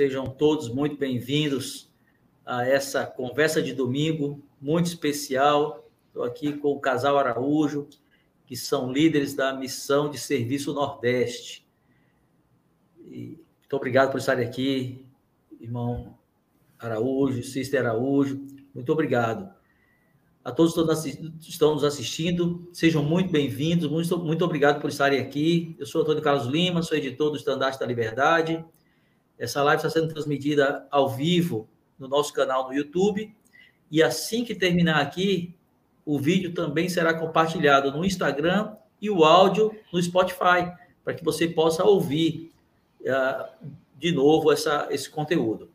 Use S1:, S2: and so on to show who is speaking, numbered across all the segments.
S1: Sejam todos muito bem-vindos a essa conversa de domingo muito especial. Estou aqui com o casal Araújo, que são líderes da missão de serviço Nordeste. E muito obrigado por estarem aqui, irmão Araújo, Sister Araújo. Muito obrigado. A todos que estão nos assistindo, sejam muito bem-vindos. Muito, muito obrigado por estarem aqui. Eu sou Antônio Carlos Lima, sou editor do Estandarte da Liberdade. Essa live está sendo transmitida ao vivo no nosso canal no YouTube. E assim que terminar aqui, o vídeo também será compartilhado no Instagram e o áudio no Spotify, para que você possa ouvir uh, de novo essa, esse conteúdo.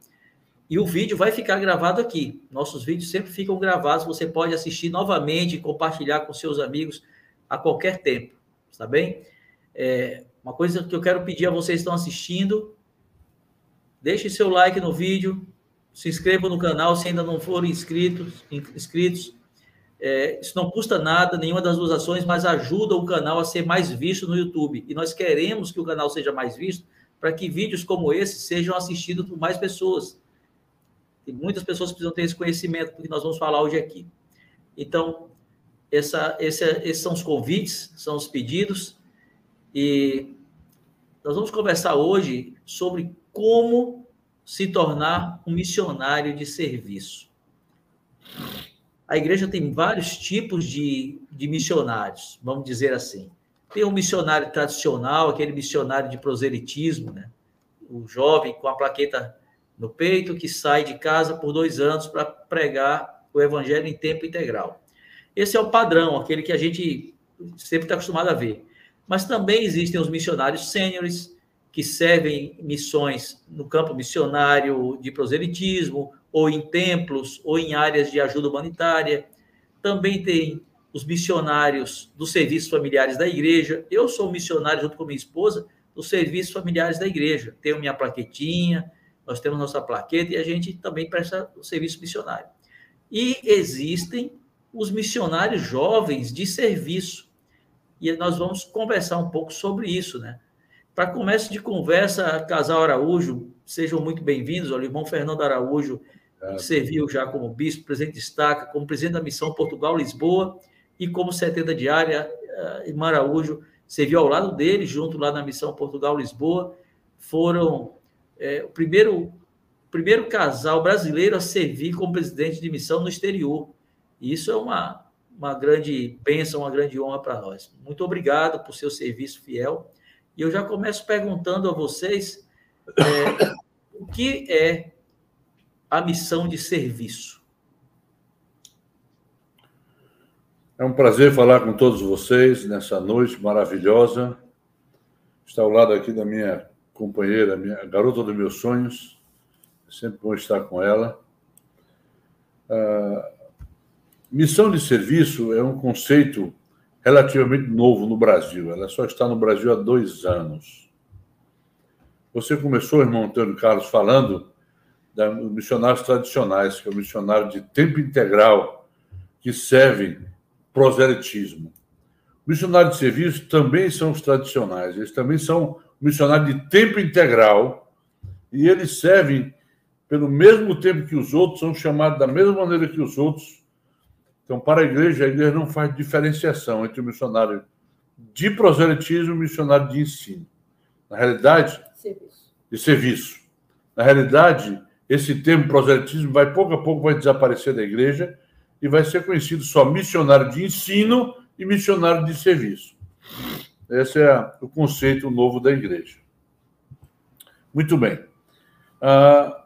S1: E o vídeo vai ficar gravado aqui. Nossos vídeos sempre ficam gravados, você pode assistir novamente e compartilhar com seus amigos a qualquer tempo, está bem? É, uma coisa que eu quero pedir a vocês que estão assistindo, deixe seu like no vídeo, se inscreva no canal se ainda não forem inscritos, inscritos é, isso não custa nada, nenhuma das duas ações, mas ajuda o canal a ser mais visto no YouTube. E nós queremos que o canal seja mais visto para que vídeos como esse sejam assistidos por mais pessoas. E muitas pessoas precisam ter esse conhecimento que nós vamos falar hoje aqui. Então, essa, esse, esses são os convites, são os pedidos. E nós vamos conversar hoje sobre como se tornar um missionário de serviço a igreja tem vários tipos de, de missionários, vamos dizer assim. Tem um missionário tradicional, aquele missionário de proselitismo, né? o jovem com a plaqueta no peito que sai de casa por dois anos para pregar o evangelho em tempo integral. Esse é o padrão, aquele que a gente sempre está acostumado a ver. Mas também existem os missionários sêniores, que servem missões no campo missionário de proselitismo, ou em templos, ou em áreas de ajuda humanitária. Também tem os missionários dos serviços familiares da igreja. Eu sou missionário, junto com minha esposa, dos serviços familiares da igreja. Tenho minha plaquetinha, nós temos nossa plaqueta e a gente também presta o serviço missionário. E existem os missionários jovens de serviço. E nós vamos conversar um pouco sobre isso, né? Para começo de conversa, Casal Araújo, sejam muito bem-vindos. O irmão Fernando Araújo serviu já como bispo, presidente de estaca, como presidente da missão Portugal-Lisboa e como 70 diária, uh, Irmã Araújo serviu ao lado dele, junto lá na missão Portugal-Lisboa. Foram é, o primeiro, primeiro casal brasileiro a servir como presidente de missão no exterior. E isso é uma, uma grande bênção, uma grande honra para nós. Muito obrigado por seu serviço fiel. E eu já começo perguntando a vocês é, o que é a missão de serviço.
S2: É um prazer falar com todos vocês nessa noite maravilhosa. Está ao lado aqui da minha companheira, minha garota dos meus sonhos. É sempre bom estar com ela. Ah, missão de serviço é um conceito relativamente novo no Brasil. Ela só está no Brasil há dois anos. Você começou, irmão Antônio Carlos, falando dos missionários tradicionais, que é o missionário de tempo integral, que servem proselitismo. Missionários de serviço também são os tradicionais, eles também são missionários de tempo integral e eles servem pelo mesmo tempo que os outros, são chamados da mesma maneira que os outros. Então, para a igreja, a igreja não faz diferenciação entre o missionário de proselitismo e o missionário de ensino. Na realidade, serviço. de serviço. Na realidade, esse termo proselitismo vai pouco a pouco vai desaparecer da igreja e vai ser conhecido só missionário de ensino e missionário de serviço. Esse é o conceito novo da igreja. Muito bem. Ah,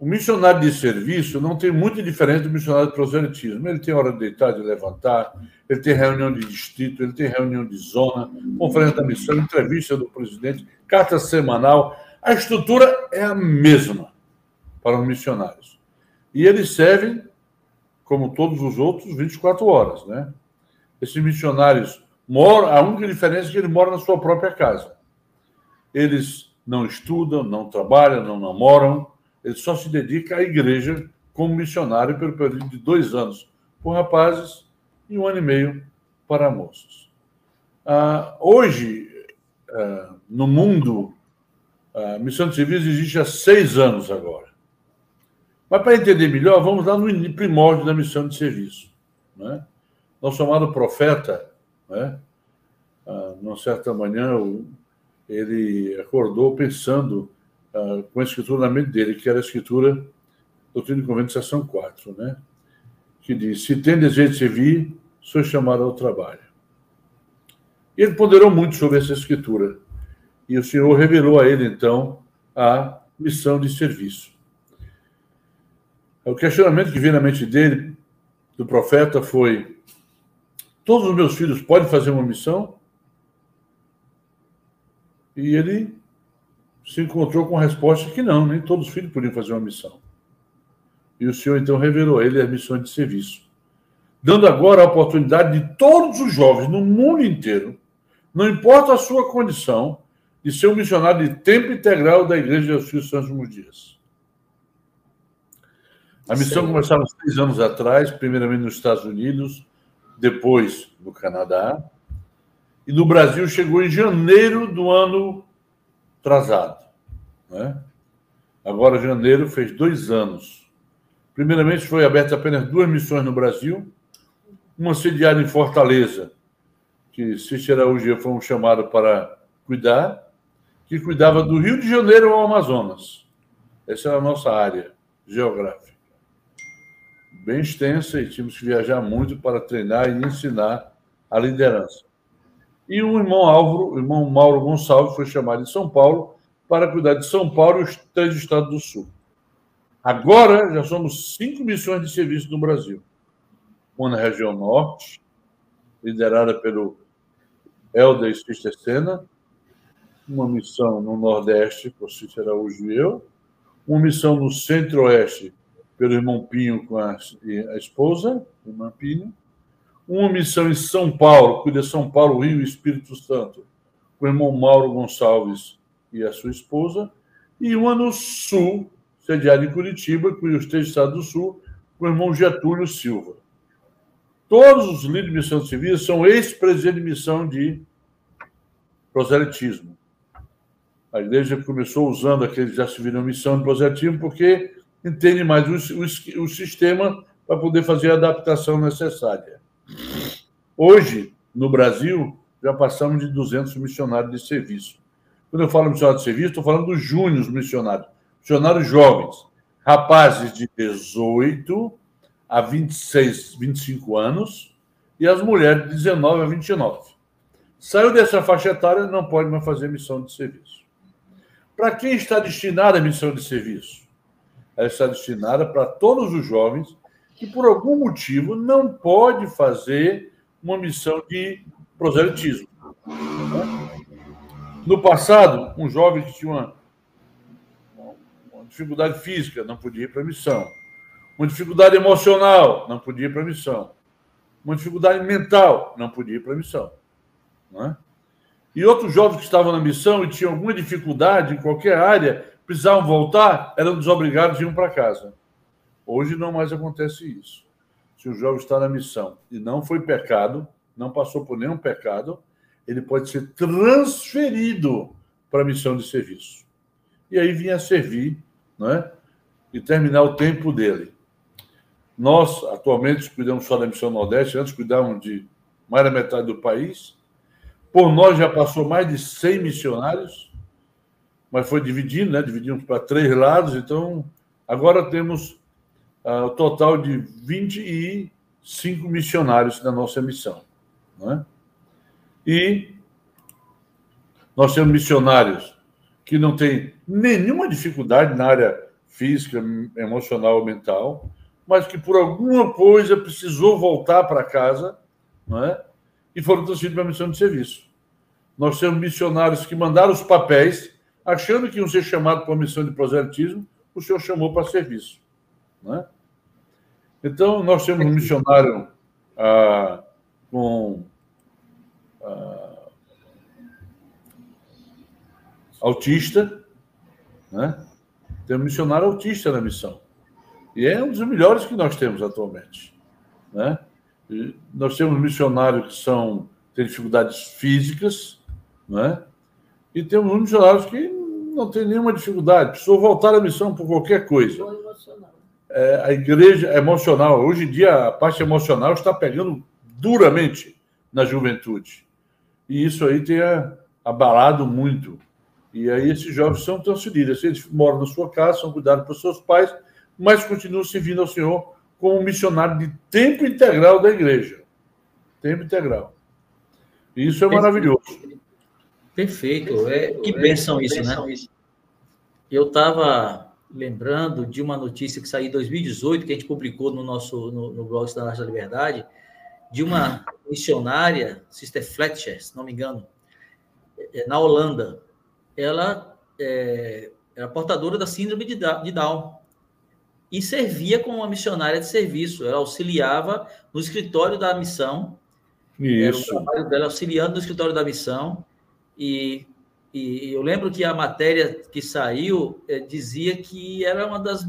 S2: o missionário de serviço não tem muito diferente do missionário de proselitismo. Ele tem hora de deitar, de levantar, ele tem reunião de distrito, ele tem reunião de zona, conferência da missão, entrevista do presidente, carta semanal a estrutura é a mesma para os missionários. E eles servem, como todos os outros, 24 horas. Né? Esses missionários moram, a única diferença é que eles moram na sua própria casa. Eles não estudam, não trabalham, não namoram, eles só se dedicam à igreja como missionário pelo período de dois anos para rapazes e um ano e meio para moços. Ah, hoje, ah, no mundo A missão de serviço existe há seis anos agora. Mas para entender melhor, vamos lá no primórdio da missão de serviço. Né? Nosso amado profeta, né? ah, numa certa manhã, ele acordou pensando ah, com a escritura na mente dele, que era a escritura Doutrina e Convento, seção 4, né? que diz: Se tem desejo de servir, sou chamado ao trabalho. E ele ponderou muito sobre essa escritura. E o Senhor revelou a ele, então, a missão de serviço. O questionamento que veio na mente dele, do profeta, foi: Todos os meus filhos podem fazer uma missão? E ele se encontrou com a resposta que não, nem todos os filhos podiam fazer uma missão. E o Senhor então revelou a ele as missões de serviço, dando agora a oportunidade de todos os jovens no mundo inteiro, não importa a sua condição, de ser um missionário de tempo integral da Igreja dos Filhos Santos nos dias. A missão Sim. começava seis anos atrás, primeiramente nos Estados Unidos, depois no Canadá, e no Brasil chegou em janeiro do ano atrasado. Né? Agora, janeiro fez dois anos. Primeiramente, foi aberta apenas duas missões no Brasil, uma sediada em Fortaleza, que Cícero Araújo foi um chamado para cuidar, que cuidava do Rio de Janeiro ao Amazonas. Essa era a nossa área geográfica. Bem extensa e tínhamos que viajar muito para treinar e ensinar a liderança. E o irmão Álvaro, o irmão Mauro Gonçalves, foi chamado de São Paulo para cuidar de São Paulo e os três estados do Sul. Agora já somos cinco missões de serviço no Brasil. Uma na região norte, liderada pelo Helder Cistecena, uma missão no Nordeste, por Cícero Araújo e eu, uma missão no Centro-Oeste, pelo irmão Pinho com a, a esposa, irmã Pinho, uma missão em São Paulo, cuida São Paulo, Rio e Espírito Santo, com o irmão Mauro Gonçalves e a sua esposa, e uma no Sul, sediada em Curitiba, com os três estados do Sul, com o irmão Getúlio Silva. Todos os líderes de missão civil são ex-presidentes de missão de proselitismo. A igreja começou usando aqueles que já se viram missão de proselitismo porque entende mais o, o, o sistema para poder fazer a adaptação necessária. Hoje, no Brasil, já passamos de 200 missionários de serviço. Quando eu falo missionário de serviço, estou falando dos júnios missionários, missionários jovens, rapazes de 18 a 26, 25 anos e as mulheres de 19 a 29. Saiu dessa faixa etária, não pode mais fazer missão de serviço. Para quem está destinada a missão de serviço? Ela está destinada para todos os jovens que, por algum motivo, não pode fazer uma missão de proselitismo. No passado, um jovem que tinha uma, uma dificuldade física não podia ir para a missão. Uma dificuldade emocional não podia ir para a missão. Uma dificuldade mental não podia ir para a missão. É? E outros jovens que estavam na missão e tinham alguma dificuldade em qualquer área, precisavam voltar, eram desobrigados e iam para casa. Hoje não mais acontece isso. Se o jovem está na missão e não foi pecado, não passou por nenhum pecado, ele pode ser transferido para a missão de serviço. E aí vinha servir, né? E terminar o tempo dele. Nós, atualmente, cuidamos só da missão Nordeste, antes cuidávamos de mais da metade do país. Por nós já passou mais de 100 missionários, mas foi dividindo, né? Dividimos para três lados, então agora temos uh, o total de 25 missionários na nossa missão. Né? E nós temos missionários que não têm nenhuma dificuldade na área física, emocional mental, mas que por alguma coisa precisou voltar para casa é? e foram transferidos para a missão de serviço. Nós temos missionários que mandaram os papéis, achando que iam ser chamados para a missão de proselitismo, o senhor chamou para serviço. Né? Então, nós temos um missionário ah, com ah, autista, né? um missionário autista na missão. E é um dos melhores que nós temos atualmente. Né? Nós temos missionários que são, têm dificuldades físicas, né? e temos missionários que não tem nenhuma dificuldade. Precisou voltar à missão por qualquer coisa. É, a igreja é emocional. Hoje em dia, a parte emocional está pegando duramente na juventude. E isso aí tem abalado muito. E aí esses jovens são transferidos. Eles moram na sua casa, são cuidados por seus pais, mas continuam servindo ao Senhor como missionário de tempo integral da igreja. Tempo integral. E isso é maravilhoso.
S1: Perfeito. É, que bênção isso, né? Eu estava lembrando de uma notícia que saiu em 2018, que a gente publicou no nosso no, no blog da da Liberdade, de uma missionária, Sister Fletcher, se não me engano, é, na Holanda. Ela é, era portadora da síndrome de Down e servia como uma missionária de serviço. Ela auxiliava no escritório da missão.
S2: Isso.
S1: Era o trabalho dela auxiliando no escritório da missão. E, e eu lembro que a matéria que saiu é, dizia que era uma das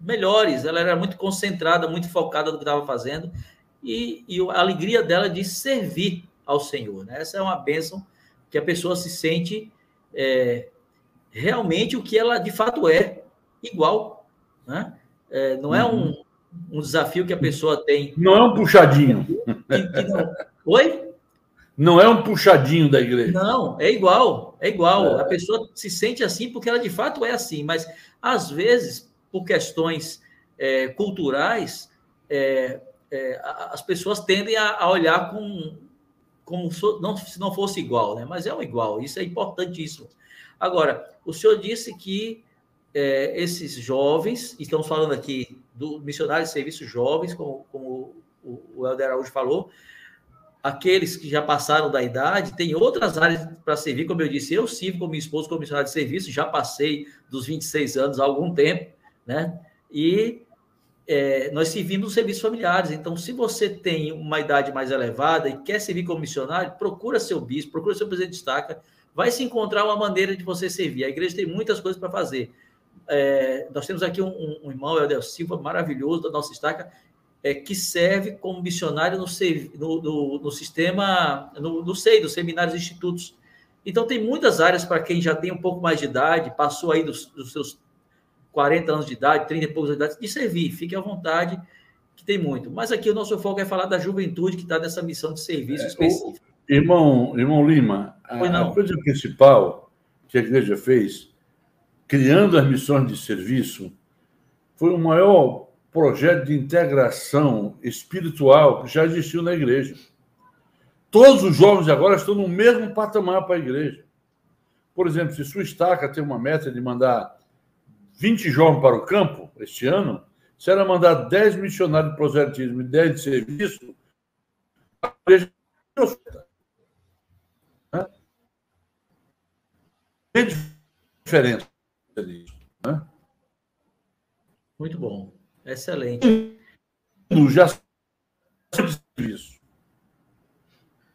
S1: melhores. Ela era muito concentrada, muito focada no que estava fazendo e, e a alegria dela de servir ao Senhor. Né? Essa é uma bênção que a pessoa se sente é, realmente o que ela de fato é, igual. Né? É, não é um, uhum. um desafio que a pessoa tem.
S2: Não é um puxadinho. Que, que
S1: não... Oi?
S2: Não é um puxadinho da igreja.
S1: Não, é igual, é igual. É. A pessoa se sente assim porque ela de fato é assim, mas às vezes, por questões é, culturais, é, é, as pessoas tendem a, a olhar com, como so, não, se não fosse igual, né? Mas é um igual, isso é importantíssimo. Agora, o senhor disse que é, esses jovens, estamos falando aqui do missionário de serviços jovens, como, como o, o Helder Araújo falou, aqueles que já passaram da idade, tem outras áreas para servir, como eu disse, eu sirvo como missionário de serviço, já passei dos 26 anos há algum tempo, né? E é, nós servimos serviços familiares. Então, se você tem uma idade mais elevada e quer servir como missionário, procura seu bispo, procura seu presidente de estaca, vai se encontrar uma maneira de você servir. A igreja tem muitas coisas para fazer. É, nós temos aqui um, um irmão, Helder Silva, maravilhoso, da nossa estaca, é, que serve como missionário no, no, no, no sistema, no, no SEI, dos seminários e institutos. Então, tem muitas áreas para quem já tem um pouco mais de idade, passou aí dos, dos seus 40 anos de idade, 30 e poucos de idade, de servir. Fique à vontade, que tem muito. Mas aqui o nosso foco é falar da juventude que está nessa missão de serviço é, específico.
S2: irmão, irmão Lima, a, a coisa principal que a igreja fez, criando as missões de serviço, foi o maior projeto de integração espiritual que já existiu na igreja. Todos os jovens agora estão no mesmo patamar para a igreja. Por exemplo, se sua estaca tem uma meta de mandar 20 jovens para o campo este ano, se ela mandar 10 missionários de proselitismo e 10 de serviço, a igreja né? tem diferença nisso. Né?
S1: Muito bom. Excelente.
S2: Já serviço.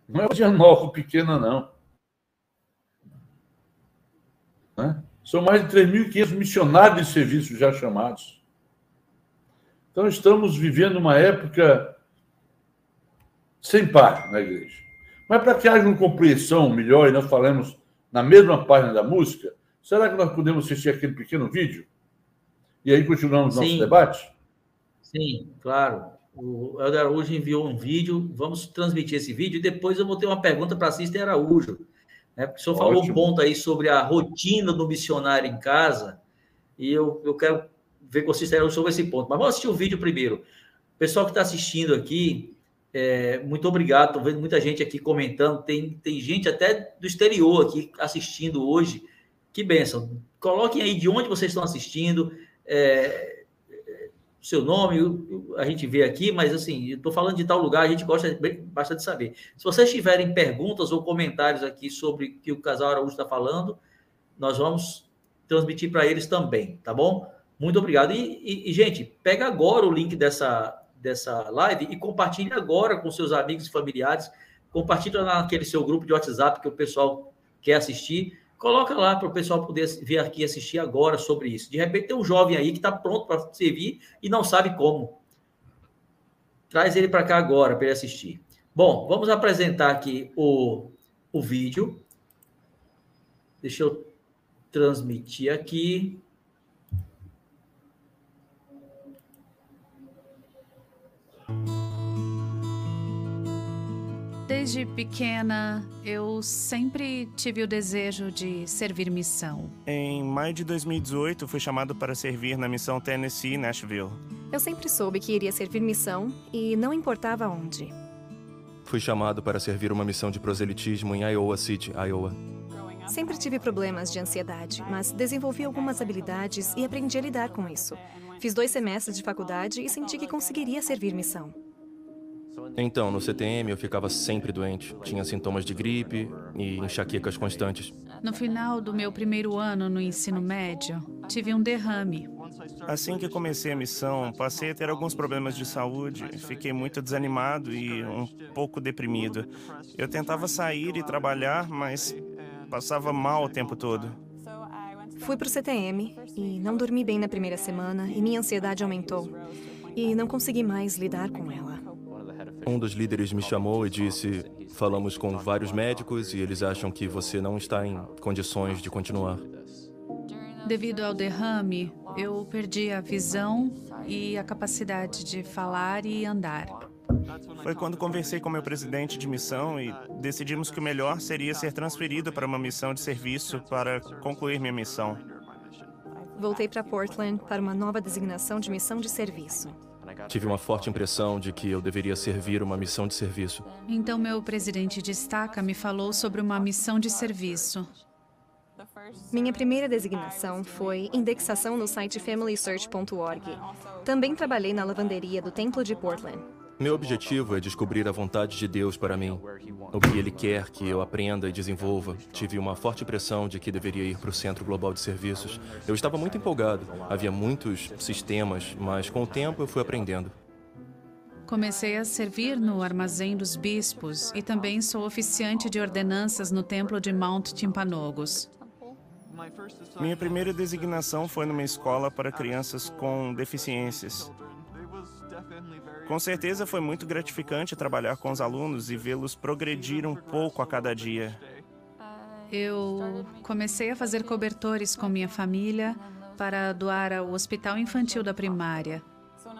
S2: Não é uma nova pequena, não. Né? São mais de 3.500 missionários de serviço já chamados. Então, estamos vivendo uma época sem par na igreja. Mas para que haja uma compreensão melhor, e nós falamos na mesma página da música, será que nós podemos assistir aquele pequeno vídeo? E aí continuamos Sim. nosso debate?
S1: Sim, claro. O Helder Araújo enviou um vídeo, vamos transmitir esse vídeo e depois eu vou ter uma pergunta para a Sister Araújo. Né? Porque o senhor Ótimo. falou um ponto aí sobre a rotina do missionário em casa, e eu, eu quero ver com vocês sobre esse ponto. Mas vamos assistir o vídeo primeiro. Pessoal que está assistindo aqui, é, muito obrigado. Estou vendo muita gente aqui comentando. Tem, tem gente até do exterior aqui assistindo hoje. Que benção. Coloquem aí de onde vocês estão assistindo. É, seu nome, a gente vê aqui, mas assim, estou falando de tal lugar, a gente gosta bastante de saber. Se vocês tiverem perguntas ou comentários aqui sobre o que o casal Araújo está falando, nós vamos transmitir para eles também, tá bom? Muito obrigado. E, e, e, gente, pega agora o link dessa, dessa live e compartilhe agora com seus amigos e familiares. Compartilha naquele seu grupo de WhatsApp que o pessoal quer assistir Coloca lá para o pessoal poder vir aqui assistir agora sobre isso. De repente tem um jovem aí que está pronto para servir e não sabe como. Traz ele para cá agora para ele assistir. Bom, vamos apresentar aqui o, o vídeo. Deixa eu transmitir aqui.
S3: Desde pequena, eu sempre tive o desejo de servir missão.
S4: Em maio de 2018, fui chamado para servir na missão Tennessee Nashville.
S5: Eu sempre soube que iria servir missão e não importava onde.
S6: Fui chamado para servir uma missão de proselitismo em Iowa City, Iowa.
S5: Sempre tive problemas de ansiedade, mas desenvolvi algumas habilidades e aprendi a lidar com isso. Fiz dois semestres de faculdade e senti que conseguiria servir missão.
S6: Então, no CTM eu ficava sempre doente. Tinha sintomas de gripe e enxaquecas constantes.
S3: No final do meu primeiro ano no ensino médio, tive um derrame.
S4: Assim que comecei a missão, passei a ter alguns problemas de saúde. Fiquei muito desanimado e um pouco deprimido. Eu tentava sair e trabalhar, mas passava mal o tempo todo.
S5: Fui para o CTM e não dormi bem na primeira semana e minha ansiedade aumentou. E não consegui mais lidar com ela.
S6: Um dos líderes me chamou e disse: Falamos com vários médicos e eles acham que você não está em condições de continuar.
S3: Devido ao derrame, eu perdi a visão e a capacidade de falar e andar.
S4: Foi quando conversei com meu presidente de missão e decidimos que o melhor seria ser transferido para uma missão de serviço para concluir minha missão.
S5: Voltei para Portland para uma nova designação de missão de serviço.
S6: Tive uma forte impressão de que eu deveria servir uma missão de serviço.
S3: Então, meu presidente de estaca me falou sobre uma missão de serviço.
S5: Minha primeira designação foi indexação no site familysearch.org. Também trabalhei na lavanderia do Templo de Portland.
S6: Meu objetivo é descobrir a vontade de Deus para mim, o que Ele quer que eu aprenda e desenvolva. Tive uma forte impressão de que deveria ir para o Centro Global de Serviços. Eu estava muito empolgado, havia muitos sistemas, mas com o tempo eu fui aprendendo.
S3: Comecei a servir no Armazém dos Bispos e também sou oficiante de ordenanças no Templo de Mount Timpanogos.
S4: Minha primeira designação foi numa escola para crianças com deficiências. Com certeza foi muito gratificante trabalhar com os alunos e vê-los progredir um pouco a cada dia.
S3: Eu comecei a fazer cobertores com minha família para doar ao Hospital Infantil da Primária.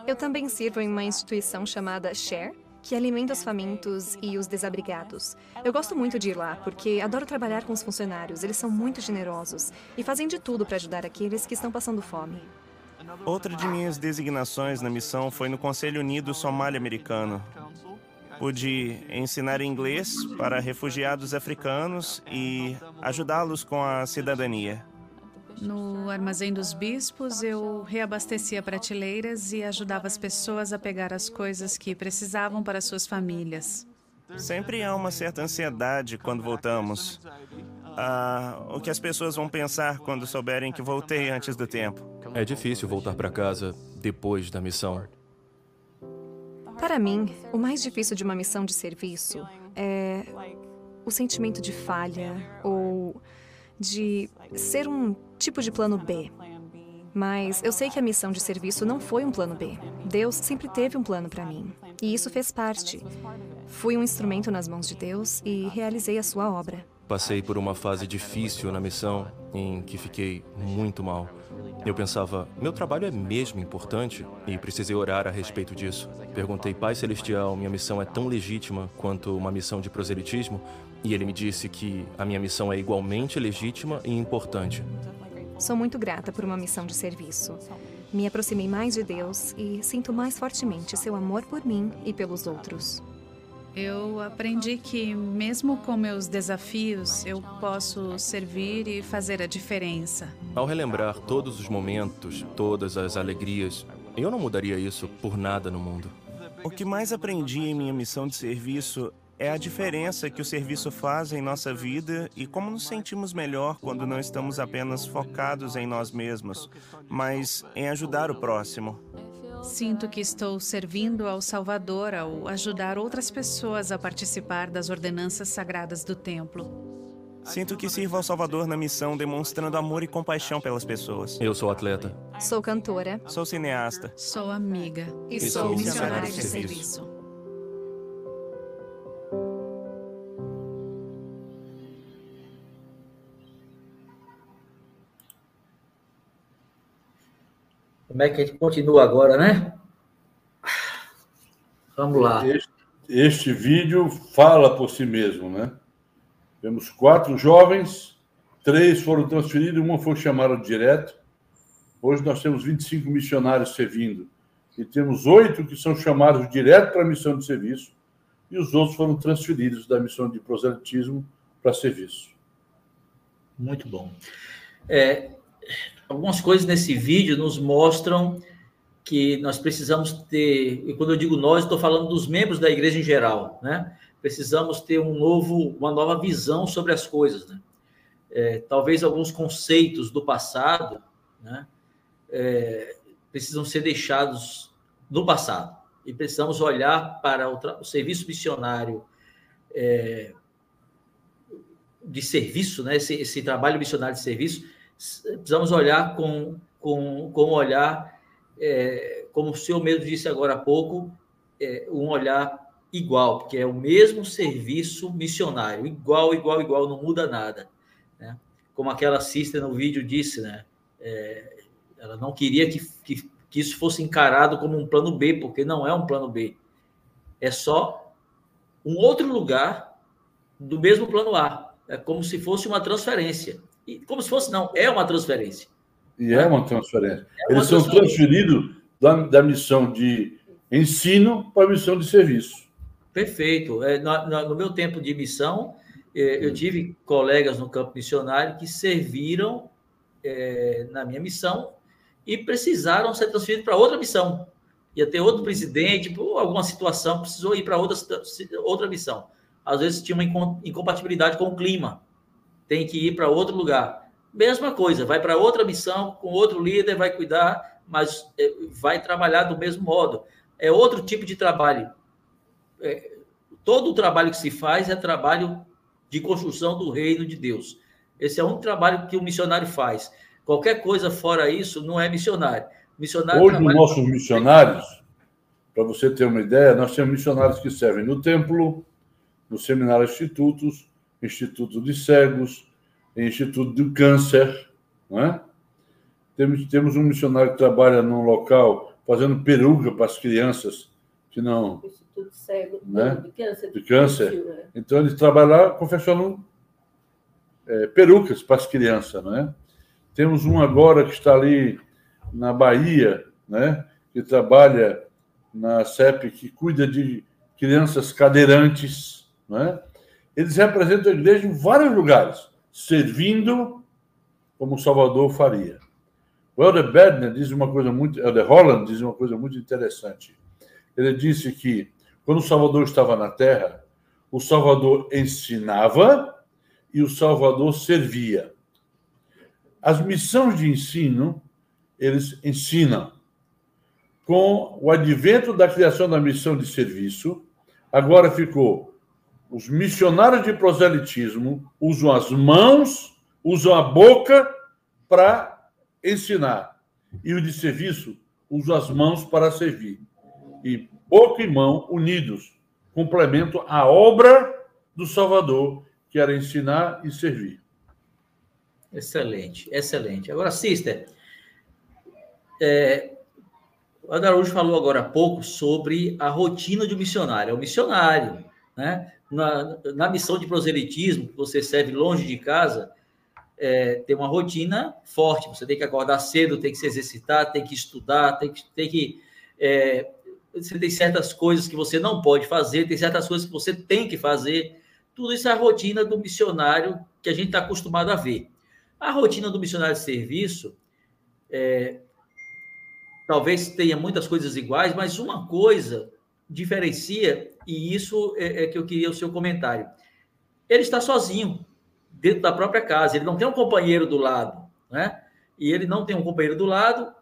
S5: Eu também sirvo em uma instituição chamada Share, que alimenta os famintos e os desabrigados. Eu gosto muito de ir lá porque adoro trabalhar com os funcionários. Eles são muito generosos e fazem de tudo para ajudar aqueles que estão passando fome.
S4: Outra de minhas designações na missão foi no Conselho Unido Somali-Americano. Pude ensinar inglês para refugiados africanos e ajudá-los com a cidadania.
S3: No Armazém dos Bispos, eu reabastecia prateleiras e ajudava as pessoas a pegar as coisas que precisavam para suas famílias.
S4: Sempre há uma certa ansiedade quando voltamos. Ah, o que as pessoas vão pensar quando souberem que voltei antes do tempo.
S6: É difícil voltar para casa depois da missão.
S5: Para mim, o mais difícil de uma missão de serviço é o sentimento de falha ou de ser um tipo de plano B. Mas eu sei que a missão de serviço não foi um plano B. Deus sempre teve um plano para mim. E isso fez parte. Fui um instrumento nas mãos de Deus e realizei a sua obra.
S6: Passei por uma fase difícil na missão em que fiquei muito mal. Eu pensava, meu trabalho é mesmo importante e precisei orar a respeito disso. Perguntei, Pai Celestial, minha missão é tão legítima quanto uma missão de proselitismo? E ele me disse que a minha missão é igualmente legítima e importante.
S5: Sou muito grata por uma missão de serviço. Me aproximei mais de Deus e sinto mais fortemente seu amor por mim e pelos outros.
S3: Eu aprendi que, mesmo com meus desafios, eu posso servir e fazer a diferença.
S6: Ao relembrar todos os momentos, todas as alegrias, eu não mudaria isso por nada no mundo.
S4: O que mais aprendi em minha missão de serviço é a diferença que o serviço faz em nossa vida e como nos sentimos melhor quando não estamos apenas focados em nós mesmos, mas em ajudar o próximo.
S3: Sinto que estou servindo ao Salvador ao ajudar outras pessoas a participar das ordenanças sagradas do templo.
S4: Sinto que sirvo ao Salvador na missão, demonstrando amor e compaixão pelas pessoas.
S6: Eu sou atleta.
S5: Sou cantora.
S4: Sou cineasta.
S3: Sou amiga.
S5: E,
S6: E
S5: sou
S6: sou
S5: missionária de
S6: de
S5: serviço.
S1: Como é que a gente continua agora, né? Vamos lá.
S2: Este, este vídeo fala por si mesmo, né? Temos quatro jovens, três foram transferidos, uma foi chamada direto. Hoje nós temos 25 missionários servindo. E temos oito que são chamados direto para a missão de serviço, e os outros foram transferidos da missão de proselitismo para serviço.
S1: Muito bom. É, algumas coisas nesse vídeo nos mostram que nós precisamos ter, e quando eu digo nós, estou falando dos membros da igreja em geral, né? Precisamos ter um novo, uma nova visão sobre as coisas, né? É, talvez alguns conceitos do passado, né? É, precisam ser deixados no passado e precisamos olhar para o, o serviço missionário é, de serviço, né? Esse, esse trabalho missionário de serviço precisamos olhar com, com, com um olhar, é, como o senhor mesmo disse agora há pouco, é, um olhar igual, porque é o mesmo serviço missionário, igual, igual, igual, não muda nada. Né? Como aquela sister no vídeo disse, né? É, ela não queria que, que, que isso fosse encarado como um plano B, porque não é um plano B. É só um outro lugar do mesmo plano A. É como se fosse uma transferência como se fosse, não, é uma transferência.
S2: E é uma transferência. É uma Eles são transferidos da, da missão de ensino para a missão de serviço.
S1: Perfeito. É, no, no, meu tempo de missão, é, eu tive colegas no campo missionário que serviram é, na minha missão e precisaram ser transferidos para outra missão. Ia ter outro presidente, por alguma situação, precisou ir para outra, outra missão. Às vezes tinha uma incompatibilidade com o clima tem que ir para outro lugar. Mesma coisa, vai para outra missão, com outro líder, vai cuidar, mas é, vai trabalhar do mesmo modo. É outro tipo de trabalho. É, todo o trabalho que se faz é trabalho de construção do reino de Deus. Esse é um trabalho que o missionário faz. Qualquer coisa fora isso não é missionário. missionário
S2: Hoje, os nossos missionários, para você ter uma ideia, nós temos missionários que servem no templo, no seminário institutos, Instituto de Cegos, Instituto do Câncer. Não é? temos, temos um missionário que trabalha num local fazendo peruca para as crianças que não.
S7: Instituto Cego
S2: né? de Câncer. De câncer. É. Então, ele trabalha lá confeccionando é, perucas para as crianças. Não é? Temos um agora que está ali na Bahia, né? que trabalha na CEP, que cuida de crianças cadeirantes. Não é? Eles representam a igreja em vários lugares, servindo como Salvador faria. O Elder Bedner diz uma coisa muito, Elder Holland diz uma coisa muito interessante. Ele disse que quando o Salvador estava na Terra, o Salvador ensinava e o Salvador servia. As missões de ensino, eles ensinam. Com o advento da criação da missão de serviço, agora ficou os missionários de proselitismo usam as mãos, usam a boca para ensinar. E o de serviço usam as mãos para servir. E boca e mão unidos complementam a obra do Salvador, que era ensinar e servir.
S1: Excelente, excelente. Agora, sister, é, o Adarujo falou agora há pouco sobre a rotina de um missionário. É o missionário, né? na, na missão de proselitismo, você serve longe de casa, é, tem uma rotina forte. Você tem que acordar cedo, tem que se exercitar, tem que estudar, tem que. Tem que é, você tem certas coisas que você não pode fazer, tem certas coisas que você tem que fazer. Tudo isso é a rotina do missionário que a gente está acostumado a ver. A rotina do missionário de serviço é, talvez tenha muitas coisas iguais, mas uma coisa diferencia, e isso é, é, que eu queria o seu comentário. Ele está sozinho, dentro da própria casa, ele não tem um companheiro do lado, né? E ele não tem um companheiro do lado,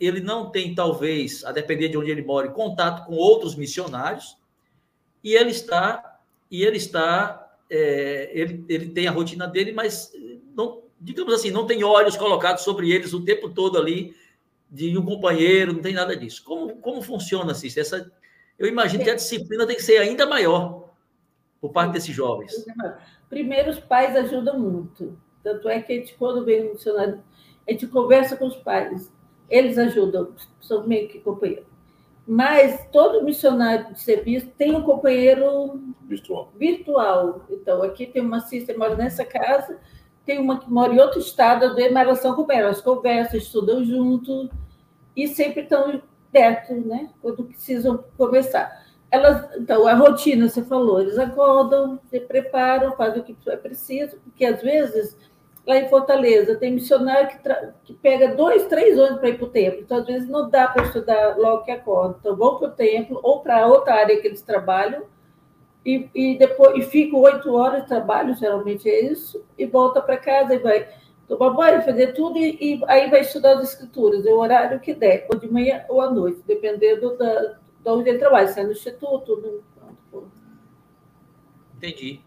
S1: ele não tem, talvez, a depender de onde ele mora, contato com outros missionários, e ele está, e ele está, é, ele, ele tem a rotina dele, mas não, digamos assim, não tem olhos colocados sobre eles o tempo todo ali de um companheiro, não tem nada disso. Como, como funciona, assim, essa eu imagino que a disciplina tem que ser ainda maior por parte desses jovens.
S7: Primeiro, os pais ajudam muito. Tanto é que a gente, quando vem um funcionário, a gente conversa com os pais. eles ajudam, são meio que companheiros. Mas todo missionário de serviço tem um companheiro
S2: Virtual.
S7: virtual. Então, aqui tem uma sister que mora nessa casa, tem uma que mora em outro estado, eu dei uma relação com ela. Elas conversam, estudam junto e sempre estão perto, né? Quando precisam conversar. Elas, então, a rotina, você falou, eles acordam, se preparam, fazem o que é preciso, porque às vezes lá em Fortaleza tem missionário que, que pega dois, três anos para ir para o templo, então às vezes não dá para estudar logo que acorda. Então vão para o templo ou para outra área que eles trabalham e, e depois e ficam oito horas de trabalho, geralmente é isso, e volta para casa e vai tomar banho, fazer tudo e, e, aí vai estudar as escrituras, é o horário que der, ou de manhã ou à noite, dependendo da, de onde ele trabalha, se é no instituto. No...
S1: Entendi.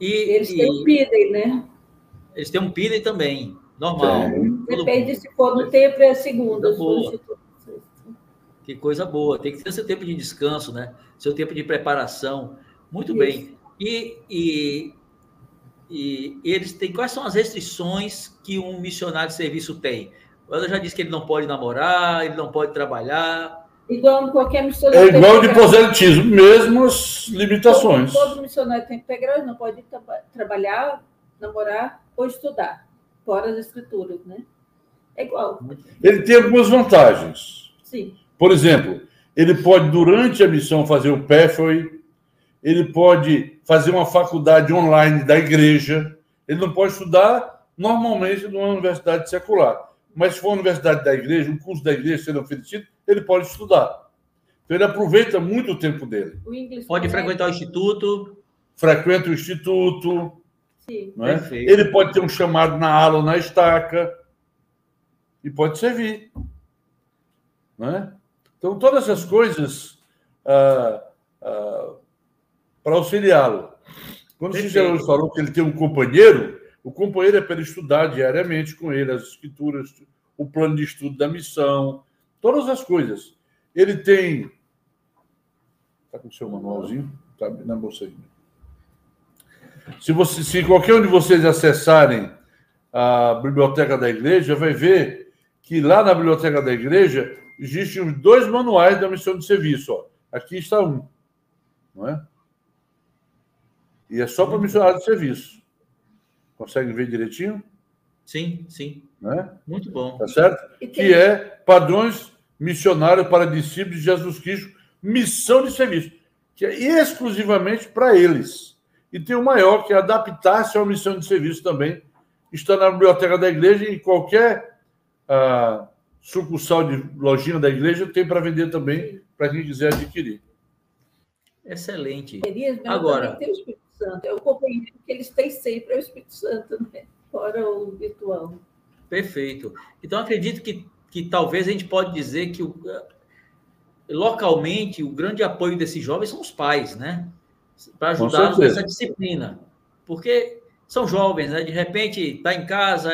S7: E, eles e... têm um PIDEM, né?
S1: Eles têm um PIDEM também, normal.
S7: Depende se for no tempo, é a segunda.
S1: Que coisa boa. Tem que ter seu tempo de descanso, né? Seu tempo de preparação. Muito Isso. bem. E, e, e eles têm. Quais são as restrições que um missionário de serviço tem? Eu já disse que ele não pode namorar, ele não pode trabalhar,
S7: Igual qualquer
S2: missionário. É igual de proselitismo, mesmas limitações.
S7: Todo, todo missionário tem que pegar, não pode tra trabalhar, namorar ou estudar, fora as escrituras, né? É igual.
S2: Ele tem algumas vantagens.
S7: Sim.
S2: Por exemplo, ele pode, durante a missão, fazer o pathway, ele pode fazer uma faculdade online da igreja, ele não pode estudar normalmente numa universidade secular. Mas se for uma universidade da igreja, um curso da igreja sendo oferecido, ele pode estudar. Então, ele aproveita muito o tempo dele.
S1: O pode frequentar o instituto.
S2: Frequenta o instituto.
S7: Sim.
S2: Não é? Ele pode ter um chamado na ala ou na estaca. E pode servir. Não é? Então, todas essas coisas ah, ah, para auxiliá-lo. Quando o Cícero falou que ele tem um companheiro, o companheiro é para ele estudar diariamente com ele as escrituras, o plano de estudo da missão, todas as coisas. Ele tem. Está com o seu manualzinho? Está na bolsa aí. Se, você, se qualquer um de vocês acessarem a biblioteca da igreja, vai ver que lá na biblioteca da igreja existem os dois manuais da missão de serviço. Ó. Aqui está um. Não é? E é só para missionário de serviço. Consegue ver direitinho?
S1: Sim, sim.
S2: Né?
S1: Muito bom.
S2: Tá certo? Que é padrões missionários para discípulos de Jesus Cristo, missão de serviço, que é exclusivamente para eles. E tem o maior, que é adaptar-se a uma missão de serviço também. Está na biblioteca da igreja e qualquer ah, sucursal de lojinha da igreja tem para vender também, para quem quiser adquirir.
S1: Excelente.
S7: Agora. Santo, é o companheiro que eles têm sempre, é o Espírito Santo, né? fora o virtual.
S1: Perfeito. Então, acredito que, que talvez a gente pode dizer que o, localmente o grande apoio desses jovens são os pais, né? Para ajudá-los nessa disciplina. Porque são jovens, né? De repente está em casa,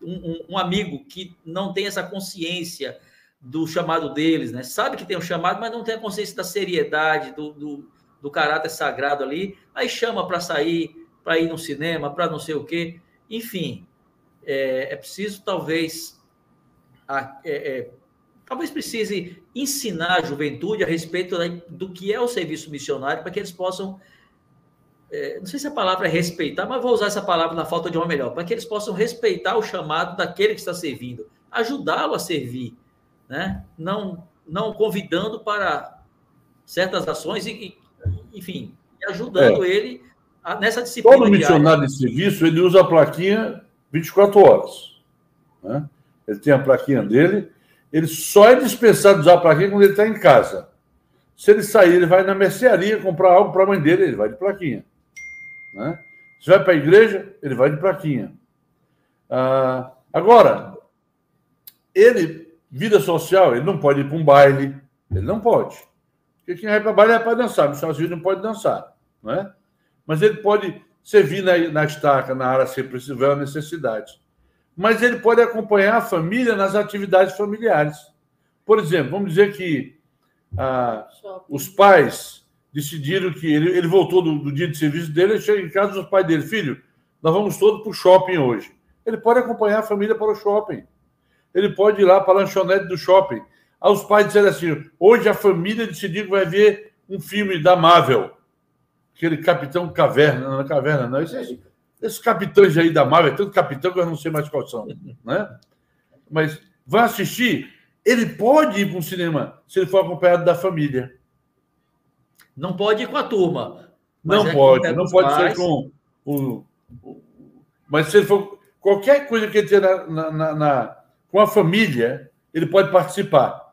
S1: um, um, um, amigo que não tem essa consciência do chamado deles, né? Sabe que tem um chamado, mas não tem a consciência da seriedade, do, do, do caráter sagrado ali. Aí chama para sair, para ir no cinema, para não sei o quê. Enfim, é, é preciso talvez a, é, é, talvez precise ensinar a juventude a respeito do que é o serviço missionário para que eles possam é, não sei se a palavra é respeitar, mas vou usar essa palavra na falta de uma melhor, para que eles possam respeitar o chamado daquele que está servindo, ajudá-lo a servir, né? Não não convidando para certas ações e, enfim, ajudando é. ele a, nessa disciplina.
S2: Todo missionário de serviço ele usa a plaquinha 24 horas. Né? Ele tem a plaquinha dele, ele só é dispensado de usar a plaquinha quando ele está em casa. Se ele sair, ele vai na mercearia comprar algo para a mãe dele, ele vai de plaquinha. Né? Se vai para a igreja, ele vai de plaquinha. Ah, agora, ele, vida social, ele não pode ir para um baile, ele não pode. Porque quem vai para baile é para dançar, o senhor não pode dançar. Não é? Mas ele pode servir na, na estaca, na área se precisar a necessidade. Mas ele pode acompanhar a família nas atividades familiares. Por exemplo, vamos dizer que ah, os pais decidiram que ele, ele voltou do, do, dia de serviço dele, chega em casa os pais dele, filho, nós vamos todos para o shopping hoje. Ele pode acompanhar a família para o shopping. ele pode ir lá para a lanchonete do shopping. Aí os pais disseram assim: hoje a família decidiu que vai ver um filme da Marvel. Aquele Capitão Caverna, não é Caverna, não. Esses, esses capitães aí da Marvel, é tanto capitão que eu não sei mais quais são. Né? Mas vai assistir, ele pode ir para um cinema se ele for acompanhado da família.
S1: Não pode ir com a turma.
S2: Não é pode, não pode pais. ser com o. Mas se ele for. Qualquer coisa que ele tenha na, na, na, com a família, ele pode participar.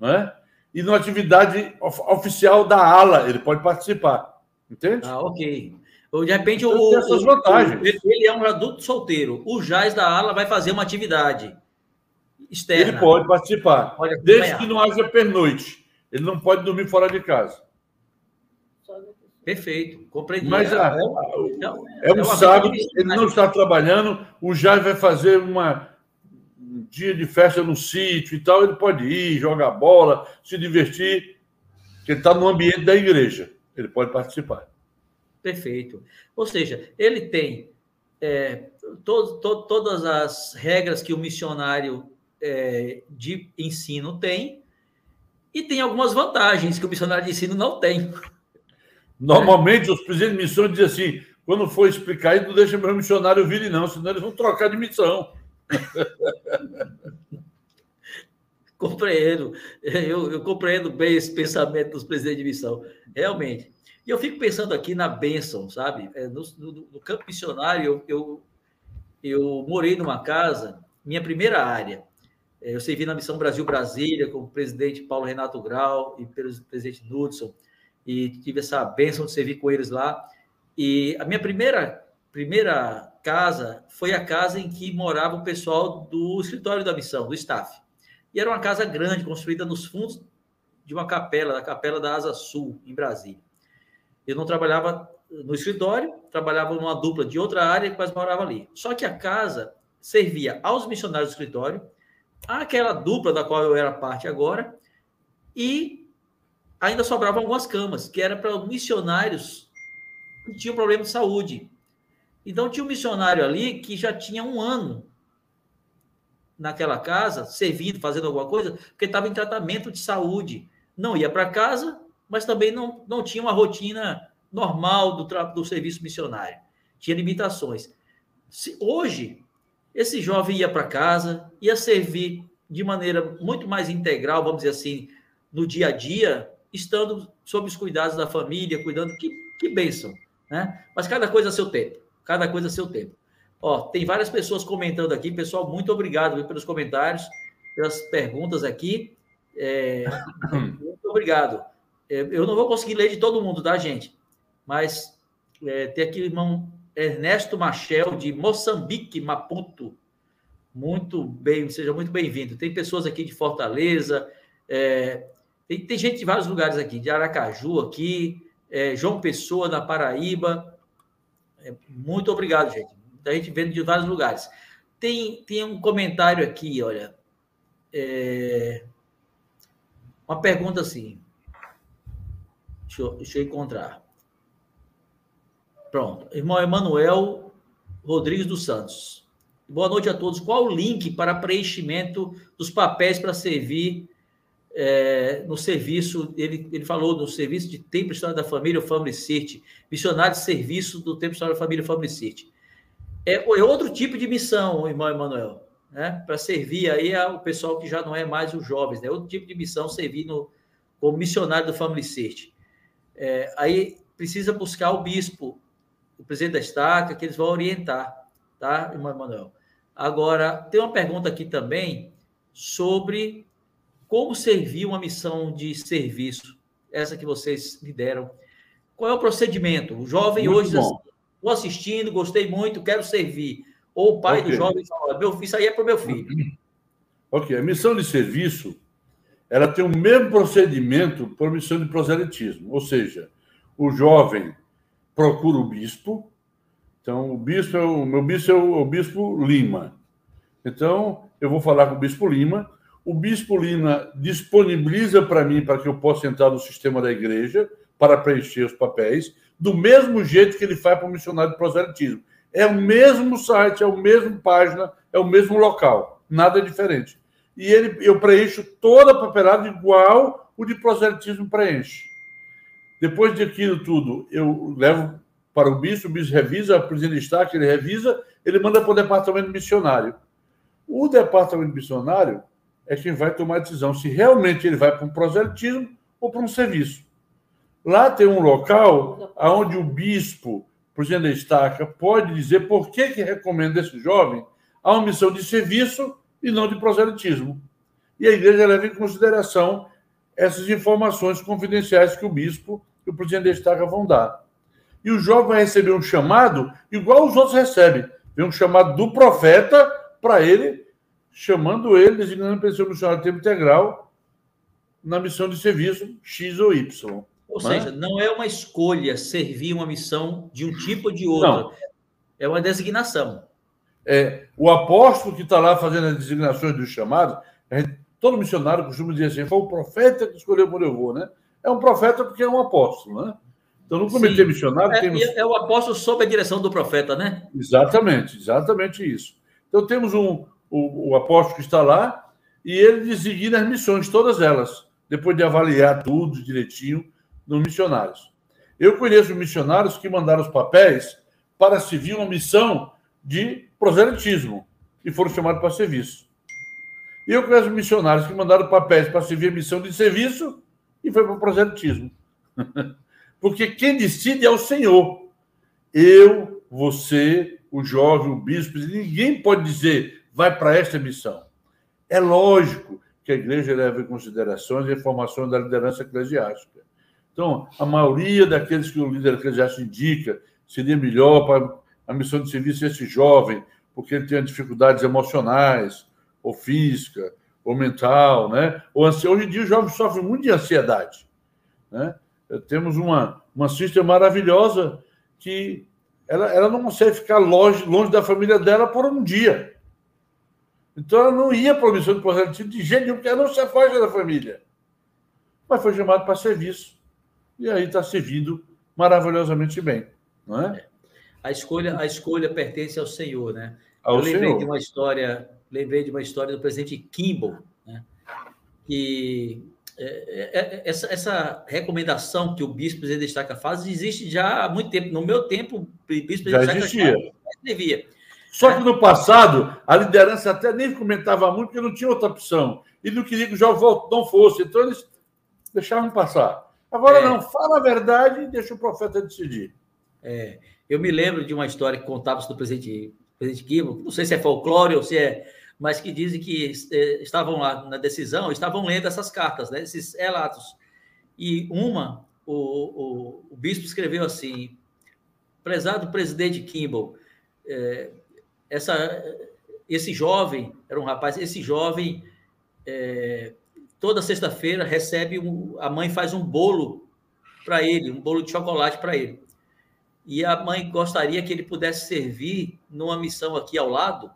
S2: Não é? E numa atividade oficial da ala, ele pode participar. Entende?
S1: Ah, ok. De repente, então, o, essas vantagens. ele é um adulto solteiro. O Jaz da ala vai fazer uma atividade externa.
S2: Ele pode participar, pode desde que não haja pernoite. Ele não pode dormir fora de casa.
S1: Perfeito, compreendi.
S2: Mas a, é, é, é um sábado, ele não está trabalhando, o Jair vai fazer uma, um dia de festa no sítio e tal, ele pode ir, jogar bola, se divertir, porque ele está no ambiente da igreja, ele pode participar.
S1: Perfeito. Ou seja, ele tem é, to, to, todas as regras que o missionário é, de ensino tem, e tem algumas vantagens que o missionário de ensino não tem.
S2: Normalmente, os presidentes de missão dizem assim: quando for explicar não deixa meu missionário vir, não, senão eles vão trocar de missão.
S1: compreendo, eu, eu, compreendo bem esse pensamento dos presidentes de missão, realmente. E eu fico pensando aqui na bênção, sabe? É, no, no, no campo missionário, eu, eu, eu morei numa casa, minha primeira área. É, eu servi na Missão Brasil-Brasília com o presidente Paulo Renato Grau e pelo presidente Knudson e tive essa bênção de servir com eles lá. E a minha primeira, primeira casa foi a casa em que morava o pessoal do escritório da missão, do staff. E era uma casa grande, construída nos fundos de uma capela, da Capela da Asa Sul, em Brasília. Eu não trabalhava no escritório, trabalhava numa dupla de outra área, mas morava ali. Só que a casa servia aos missionários do escritório, àquela dupla da qual eu era parte agora, e ainda sobravam algumas camas, que era para missionários que tinham problema de saúde. Então, tinha um missionário ali que já tinha um ano naquela casa, servindo, fazendo alguma coisa, porque estava em tratamento de saúde. Não ia para casa, mas também não, não tinha uma rotina normal do, do serviço missionário. Tinha limitações. Se, hoje, esse jovem ia para casa, ia servir de maneira muito mais integral, vamos dizer assim, no dia a dia, estando sob os cuidados da família, cuidando, que, que bênção, né? Mas cada coisa a seu tempo, cada coisa a seu tempo. Ó, tem várias pessoas comentando aqui, pessoal, muito obrigado pelos comentários, pelas perguntas aqui. É, muito obrigado. É, eu não vou conseguir ler de todo mundo, tá, gente? Mas é, tem aqui o irmão Ernesto Machel, de Moçambique, Maputo. Muito bem, seja muito bem-vindo. Tem pessoas aqui de Fortaleza, é, tem, tem gente de vários lugares aqui, de Aracaju aqui, é, João Pessoa, na Paraíba. É, muito obrigado, gente. A gente vendo de vários lugares. Tem, tem um comentário aqui, olha. É, uma pergunta assim. Deixa eu, deixa eu encontrar. Pronto. Irmão Emanuel Rodrigues dos Santos. Boa noite a todos. Qual o link para preenchimento dos papéis para servir é, no serviço, ele, ele falou no serviço de Tempo História da Família, o Family City, missionário de serviço do Tempo História da Família, o Family City. É, é outro tipo de missão, irmão Emanuel, né? para servir aí ao pessoal que já não é mais os jovens, né? outro tipo de missão, servir no, como missionário do Family City. É, aí precisa buscar o bispo, o presidente da estaca, que eles vão orientar, tá, irmão Emanuel? Agora, tem uma pergunta aqui também sobre como servir uma missão de serviço, essa que vocês lideram. Qual é o procedimento? O jovem muito hoje, estou assim, assistindo, gostei muito, quero servir. Ou o pai okay. do jovem fala, meu, isso aí é para o meu filho.
S2: Ok, a missão de serviço, ela tem o mesmo procedimento para a missão de proselitismo, ou seja, o jovem procura o bispo, então o bispo é o meu bispo é o, o bispo Lima. Então, eu vou falar com o bispo Lima, o Bispo Lina disponibiliza para mim para que eu possa entrar no sistema da igreja para preencher os papéis, do mesmo jeito que ele faz para o missionário de proselitismo. É o mesmo site, é o mesmo página, é o mesmo local, nada diferente. e ele, eu preencho toda a papelada igual o de proselitismo preenche. Depois daquilo tudo, eu levo para o bispo, o bispo revisa, a presidente está, que ele revisa, ele manda para o departamento missionário. O departamento missionário é quem vai tomar a decisão se realmente ele vai para um proselitismo ou para um serviço. Lá tem um local onde o bispo, presidente da estaca, pode dizer por que, que recomenda esse jovem a uma missão de serviço e não de proselitismo. E a igreja leva em consideração essas informações confidenciais que o bispo e o presidente da estaca vão dar. E o jovem vai receber um chamado igual os outros recebem. Vem um chamado do profeta para ele, chamando ele, designando ser um missionário de tempo integral na missão de serviço X ou Y.
S1: Ou seja, não é uma escolha servir uma missão de um tipo ou de outro. Não. É uma designação.
S2: É, o apóstolo que está lá fazendo as designações dos chamados, todo missionário costuma dizer assim: foi o profeta que escolheu por eu vou, né? É um profeta porque é um apóstolo, né? Então, no comitê Sim. missionário.
S1: É,
S2: temos...
S1: é o apóstolo sob a direção do profeta, né?
S2: Exatamente, exatamente isso. Então, temos um, o, o apóstolo que está lá e ele designa as missões, todas elas, depois de avaliar tudo direitinho nos missionários. Eu conheço missionários que mandaram os papéis para servir uma missão de proselitismo e foram chamados para serviço. E eu conheço missionários que mandaram papéis para servir a missão de serviço e foi para o proselitismo. Porque quem decide é o Senhor. Eu, você, o jovem, o bispo, ninguém pode dizer vai para esta missão. É lógico que a igreja leva em consideração as informações da liderança eclesiástica. Então, a maioria daqueles que o líder eclesiástico indica seria melhor para a missão de serviço esse jovem, porque ele tem dificuldades emocionais, ou física, ou mental, né? Ou Hoje em dia, os jovens sofrem muito de ansiedade, né? Temos uma, uma sister maravilhosa que ela, ela não consegue ficar longe, longe da família dela por um dia. Então, ela não ia para a missão de proselitismo de jeito nenhum, porque ela não se afasta da família. Mas foi chamado para serviço e aí está servindo maravilhosamente bem, não é?
S1: A escolha, a escolha pertence ao Senhor, né? Ao Eu lembrei Senhor. de uma história, lembrei de uma história do presidente Kimball, né? que é, é, é, essa, essa, recomendação que o bispo presidente destaca faz existe já há muito tempo. No meu tempo, o bispo
S2: já existia. devia. Só que no passado, a liderança até nem comentava muito, porque não tinha outra opção. E não queria que o jovem não fosse. Então, eles deixavam passar. Agora é. não, fala a verdade e deixa o profeta decidir.
S1: É. Eu me lembro de uma história que contava do presidente, presidente não sei se é folclore ou se é, mas que dizem que é, estavam lá na decisão, estavam lendo essas cartas, né, esses relatos. E uma, o, o, o bispo escreveu assim: prezado presidente Kimball, é, essa, esse jovem, era um rapaz, esse jovem é, toda sexta-feira recebe um, a mãe faz um bolo para ele, um bolo de chocolate para ele. E a mãe gostaria que ele pudesse servir numa missão aqui ao lado,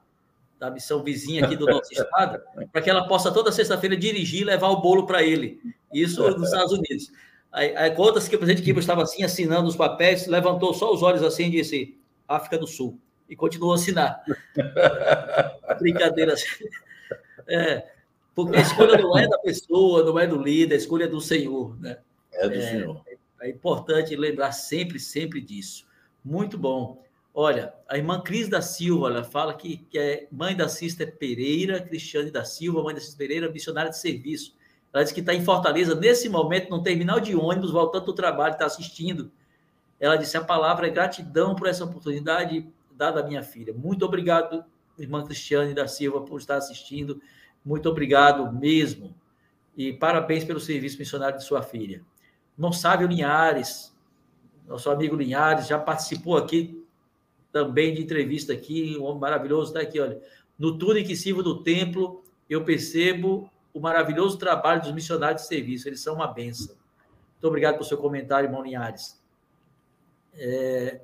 S1: da missão vizinha aqui do nosso estado, para que ela possa toda sexta-feira dirigir e levar o bolo para ele. Isso nos Estados Unidos. Aí, aí conta-se que o presidente Kibo estava assim assinando os papéis, levantou só os olhos assim e disse: África do Sul. E continuou a assinar. Brincadeira. É, porque a escolha não é da pessoa, não é do líder, a escolha é do Senhor. Né?
S2: É do é, Senhor.
S1: É importante lembrar sempre, sempre disso. Muito bom. Olha, a irmã Cris da Silva, ela fala que, que é mãe da Sister Pereira, Cristiane da Silva, mãe da Sister Pereira, missionária de serviço. Ela diz que está em Fortaleza, nesse momento, no terminal de ônibus, voltando do trabalho, está assistindo. Ela disse: a palavra é gratidão por essa oportunidade dada à minha filha. Muito obrigado, irmã Cristiane da Silva, por estar assistindo. Muito obrigado mesmo. E parabéns pelo serviço missionário de sua filha. Não sabe o Linhares, nosso amigo Linhares, já participou aqui também de entrevista aqui, um homem maravilhoso, está aqui, olha. No túnel que sirvo do templo, eu percebo o maravilhoso trabalho dos missionários de serviço, eles são uma benção. Muito obrigado pelo seu comentário, irmão Linhares. É...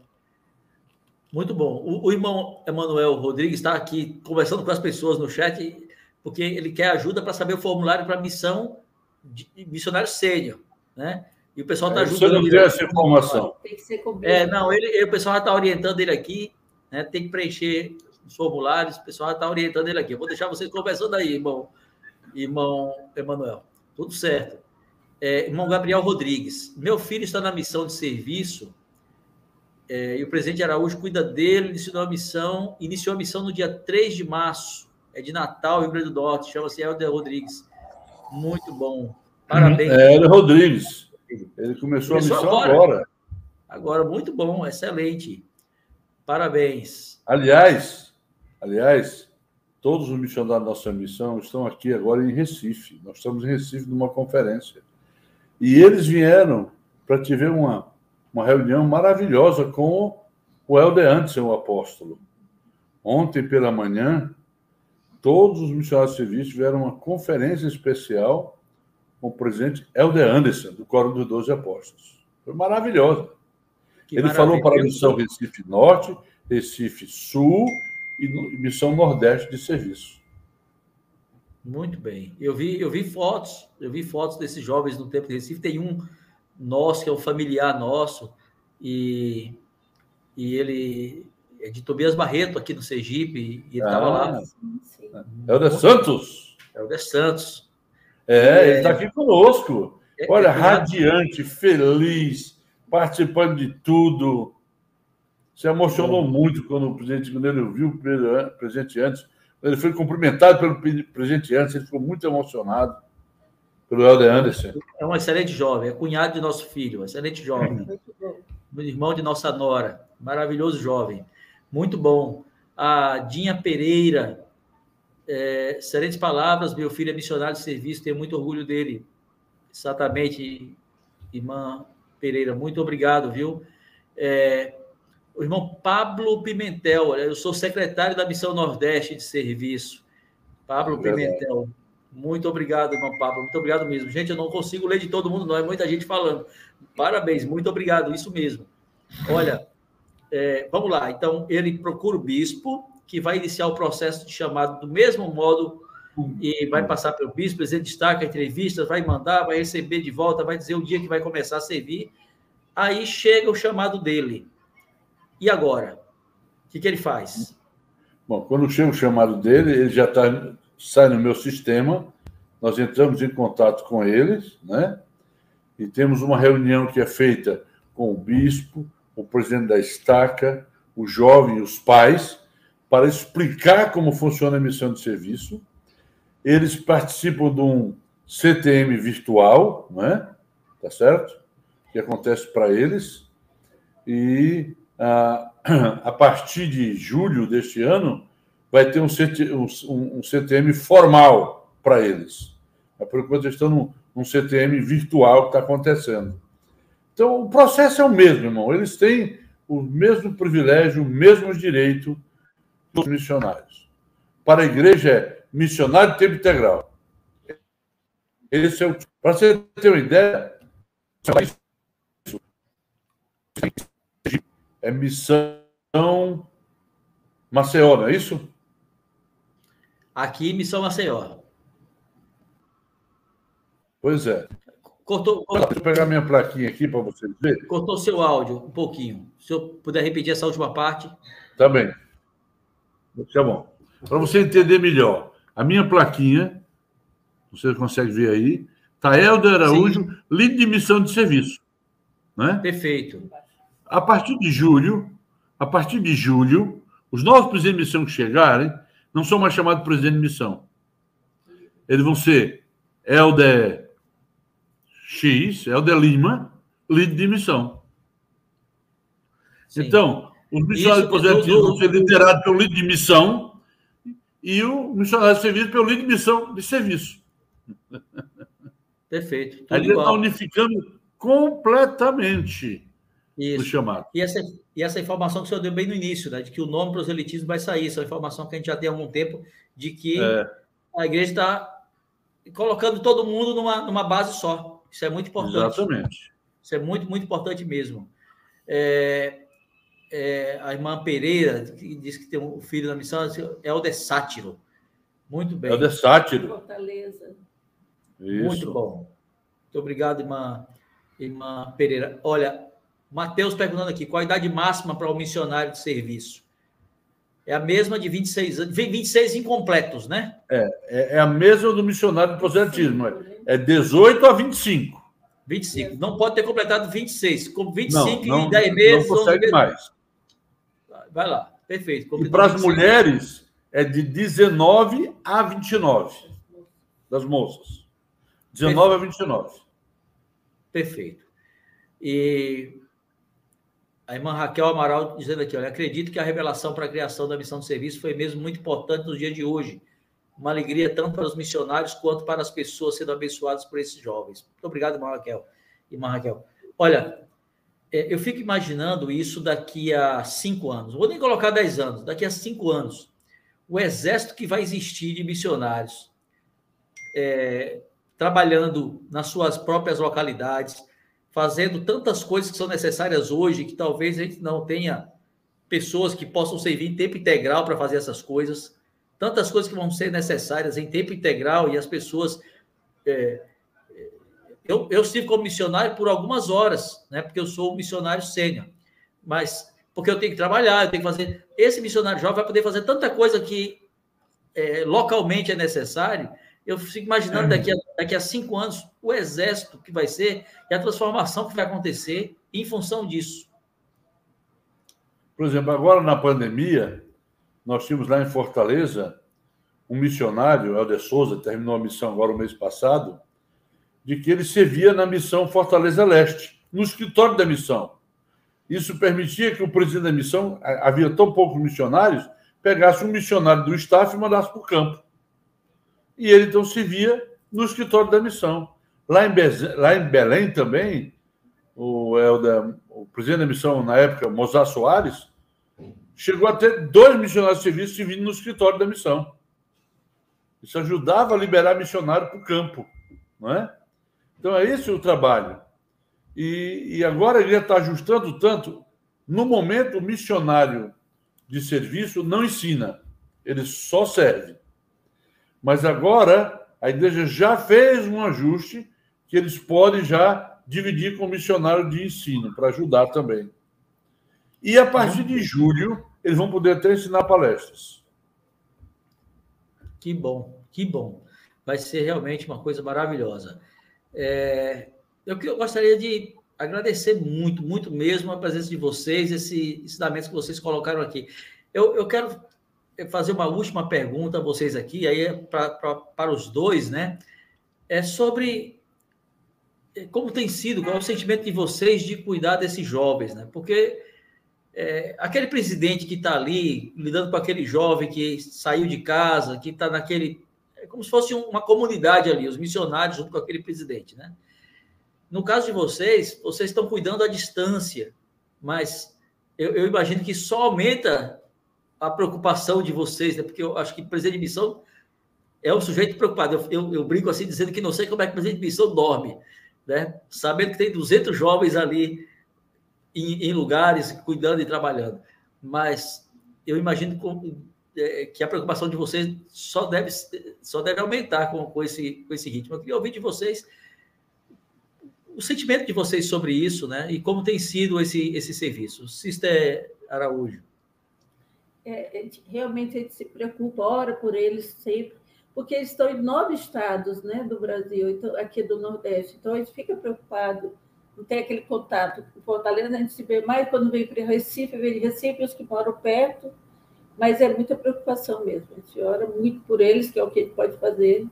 S1: Muito bom. O, o irmão Emanuel Rodrigues está aqui conversando com as pessoas no chat porque ele quer ajuda para saber o formulário para missão de missionário sênior, né? E o pessoal está é, ajudando.
S2: Você não quer essa informação.
S1: Tem que ser É, não, ele, ele, o pessoal já está orientando ele aqui, né? Tem que preencher os formulários, o pessoal já está orientando ele aqui. Eu vou deixar vocês conversando aí, irmão Irmão Emanuel, tudo certo. É, irmão Gabriel Rodrigues, meu filho está na missão de serviço é, e o presidente Araújo cuida dele, iniciou a missão, iniciou a missão no dia 3 de março, é de Natal, Rio Grande do Norte, chama-se Helder Rodrigues. Muito bom. Parabéns.
S2: É, Helder Rodrigues. Ele começou, começou a missão agora. agora.
S1: Agora, muito bom, excelente. Parabéns.
S2: Aliás, aliás, todos os missionários da nossa missão estão aqui agora em Recife. Nós estamos em Recife numa conferência. E eles vieram para te ver uma, uma reunião maravilhosa com o Helder Anderson, o apóstolo. Ontem pela manhã, todos os missionários civis tiveram uma conferência especial com o presidente Helder Anderson, do Coro dos Doze Apóstolos. Foi maravilhosa. Que Ele falou para a missão Recife Norte, Recife Sul e missão Nordeste de serviço.
S1: Muito bem. Eu vi, eu vi fotos, eu vi fotos desses jovens no tempo de Recife. Tem um nosso, que é um familiar nosso, e, e ele é de Tobias Barreto, aqui no Sergipe, e ele estava ah, lá.
S2: É o de Santos.
S1: É o de Santos.
S2: É, é ele está aqui conosco. É, Olha, é, radiante, feliz, participando de tudo. Se emocionou muito quando o presidente, quando ele viu o presidente antes, ele foi cumprimentado pelo presidente antes, ele ficou muito emocionado pelo Helder Anderson.
S1: É um excelente jovem, é cunhado de nosso filho, excelente jovem. Irmão de nossa nora, maravilhoso jovem. Muito bom. A Dinha Pereira, é, excelentes palavras, meu filho é missionário de serviço, tenho muito orgulho dele. Exatamente, irmã Pereira, muito obrigado, viu? É, o irmão Pablo Pimentel, eu sou secretário da Missão Nordeste de Serviço. Pablo é Pimentel, muito obrigado, irmão Pablo, muito obrigado mesmo. Gente, eu não consigo ler de todo mundo, não, é muita gente falando. Parabéns, muito obrigado, isso mesmo. Olha, é, vamos lá, então ele procura o bispo, que vai iniciar o processo de chamado do mesmo modo e vai passar pelo bispo, presidente destaca a entrevista, vai mandar, vai receber de volta, vai dizer o dia que vai começar a servir. Aí chega o chamado dele. E agora? O que, que ele faz?
S2: Bom, quando chega o chamado dele, ele já tá, sai no meu sistema, nós entramos em contato com eles, né? E temos uma reunião que é feita com o bispo, o presidente da estaca, o jovem e os pais, para explicar como funciona a missão de serviço. Eles participam de um CTM virtual, né? Tá certo? Que acontece para eles. E a partir de julho deste ano, vai ter um, CTM formal para eles. Por enquanto, eles estão num, num CTM virtual que está acontecendo. Então, o processo é o mesmo, irmão. Eles têm o mesmo privilégio, o mesmo direito dos missionários. Para a igreja é missionário de tempo integral. Esse é o. Para você ter uma ideia, é missão Maceió, não é isso?
S1: Aqui, missão Maceió.
S2: Pois é. Cortou, cortou. Deixa eu pegar minha plaquinha aqui para vocês verem.
S1: Cortou seu áudio um pouquinho. Se eu puder repetir essa última parte.
S2: Tá bem. Tá bom. Para você entender melhor, a minha plaquinha, você consegue ver aí, tá Helder Araújo, Sim. líder de missão de serviço. Né?
S1: Perfeito.
S2: A partir de julho, a partir de julho, os novos presidentes de missão que chegarem não são mais chamados presidente de missão. Eles vão ser Helder X, Helder Lima, líder de missão. Sim. Então, os missionários de projetismo vão ser liderados pelo líder de missão e o missionário de serviço pelo líder de missão de serviço.
S1: Perfeito.
S2: Aí ele está unificando completamente isso. chamado.
S1: E essa, e essa informação que o senhor deu bem no início, né, de que o nome proselitismo vai sair, essa informação que a gente já tem há algum tempo, de que é. a igreja está colocando todo mundo numa, numa base só. Isso é muito importante.
S2: Exatamente.
S1: Isso é muito, muito importante mesmo. É, é, a irmã Pereira, que diz que tem um filho na missão, é o de Sátiro. Muito bem. É
S2: o de Sátiro.
S7: Fortaleza.
S1: Isso. Muito bom. Muito obrigado, irmã, irmã Pereira. Olha, Mateus perguntando aqui, qual a idade máxima para o missionário de serviço? É a mesma de 26 anos. 26 incompletos, né?
S2: É, é, é a mesma do missionário de proselitismo. É 18 a 25.
S1: 25. Não pode ter completado 26. Com
S2: 25 não, não, e 10 meses. Não consegue mais.
S1: Vai lá. Perfeito.
S2: e para as mulheres, é de 19 a 29. Das moças. 19 Perfeito. a 29.
S1: Perfeito. E a irmã Raquel Amaral dizendo aqui, olha, acredito que a revelação para a criação da missão de serviço foi mesmo muito importante no dia de hoje. Uma alegria tanto para os missionários quanto para as pessoas sendo abençoadas por esses jovens. Muito obrigado, irmã Raquel. Irmã Raquel. Olha, é, eu fico imaginando isso daqui a cinco anos. Vou nem colocar dez anos, daqui a cinco anos. O exército que vai existir de missionários é, trabalhando nas suas próprias localidades, fazendo tantas coisas que são necessárias hoje, que talvez a gente não tenha pessoas que possam servir em tempo integral para fazer essas coisas, tantas coisas que vão ser necessárias em tempo integral e as pessoas. É, eu, eu estive como missionário por algumas horas, né? Porque eu sou missionário sênior, mas porque eu tenho que trabalhar, eu tenho que fazer. Esse missionário jovem vai poder fazer tanta coisa que é, localmente é necessário eu fico imaginando é. daqui a, daqui a cinco anos o exército que vai ser e a transformação que vai acontecer em função disso.
S2: Por exemplo, agora na pandemia, nós tínhamos lá em Fortaleza um missionário, Helder Souza, terminou a missão agora o mês passado, de que ele servia na missão Fortaleza Leste, no escritório da missão. Isso permitia que o presidente da missão, havia tão poucos missionários, pegasse um missionário do staff e mandasse para o campo e ele então se via no escritório da missão. Lá em, Belém, lá em Belém também, o, o presidente da missão na época, Mozart Soares, chegou a ter dois missionários de serviço servindo no escritório da missão. Isso ajudava a liberar missionário para o campo, não é? Então é esse o trabalho. E, e agora ele está ajustando tanto. No momento, o missionário de serviço não ensina, ele só serve. Mas agora a igreja já fez um ajuste que eles podem já dividir com o missionário de ensino para ajudar também. E a partir de julho, eles vão poder até ensinar palestras.
S1: Que bom, que bom. Vai ser realmente uma coisa maravilhosa. É, eu, eu gostaria de agradecer muito, muito mesmo a presença de vocês, esse ensinamento que vocês colocaram aqui. Eu, eu quero fazer uma última pergunta a vocês aqui, aí é pra, pra, para os dois, né? É sobre é, como tem sido, qual é o sentimento de vocês de cuidar desses jovens, né? Porque é, aquele presidente que está ali lidando com aquele jovem que saiu de casa, que está naquele. É como se fosse uma comunidade ali, os missionários junto com aquele presidente, né? No caso de vocês, vocês estão cuidando à distância, mas eu, eu imagino que só aumenta a preocupação de vocês, né? Porque eu acho que presidente de missão é um sujeito preocupado. Eu, eu, eu, brinco assim, dizendo que não sei como é que o presidente de missão dorme, né? Sabendo que tem 200 jovens ali em, em lugares, cuidando e trabalhando. Mas eu imagino com, é, que a preocupação de vocês só deve, só deve aumentar com, com, esse, com esse ritmo. Eu queria ouvir de vocês o sentimento de vocês sobre isso, né? E como tem sido esse, esse serviço. Sister Araújo
S7: é, é realmente a gente se preocupa, ora por eles sempre, porque eles estão em nove estados né, do Brasil, então, aqui do Nordeste, então a gente fica preocupado, não tem aquele contato. com Fortaleza a gente se vê mais quando vem para Recife, vem de Recife, os que moram perto, mas é muita preocupação mesmo. A gente ora muito por eles, que é o que a gente pode fazer.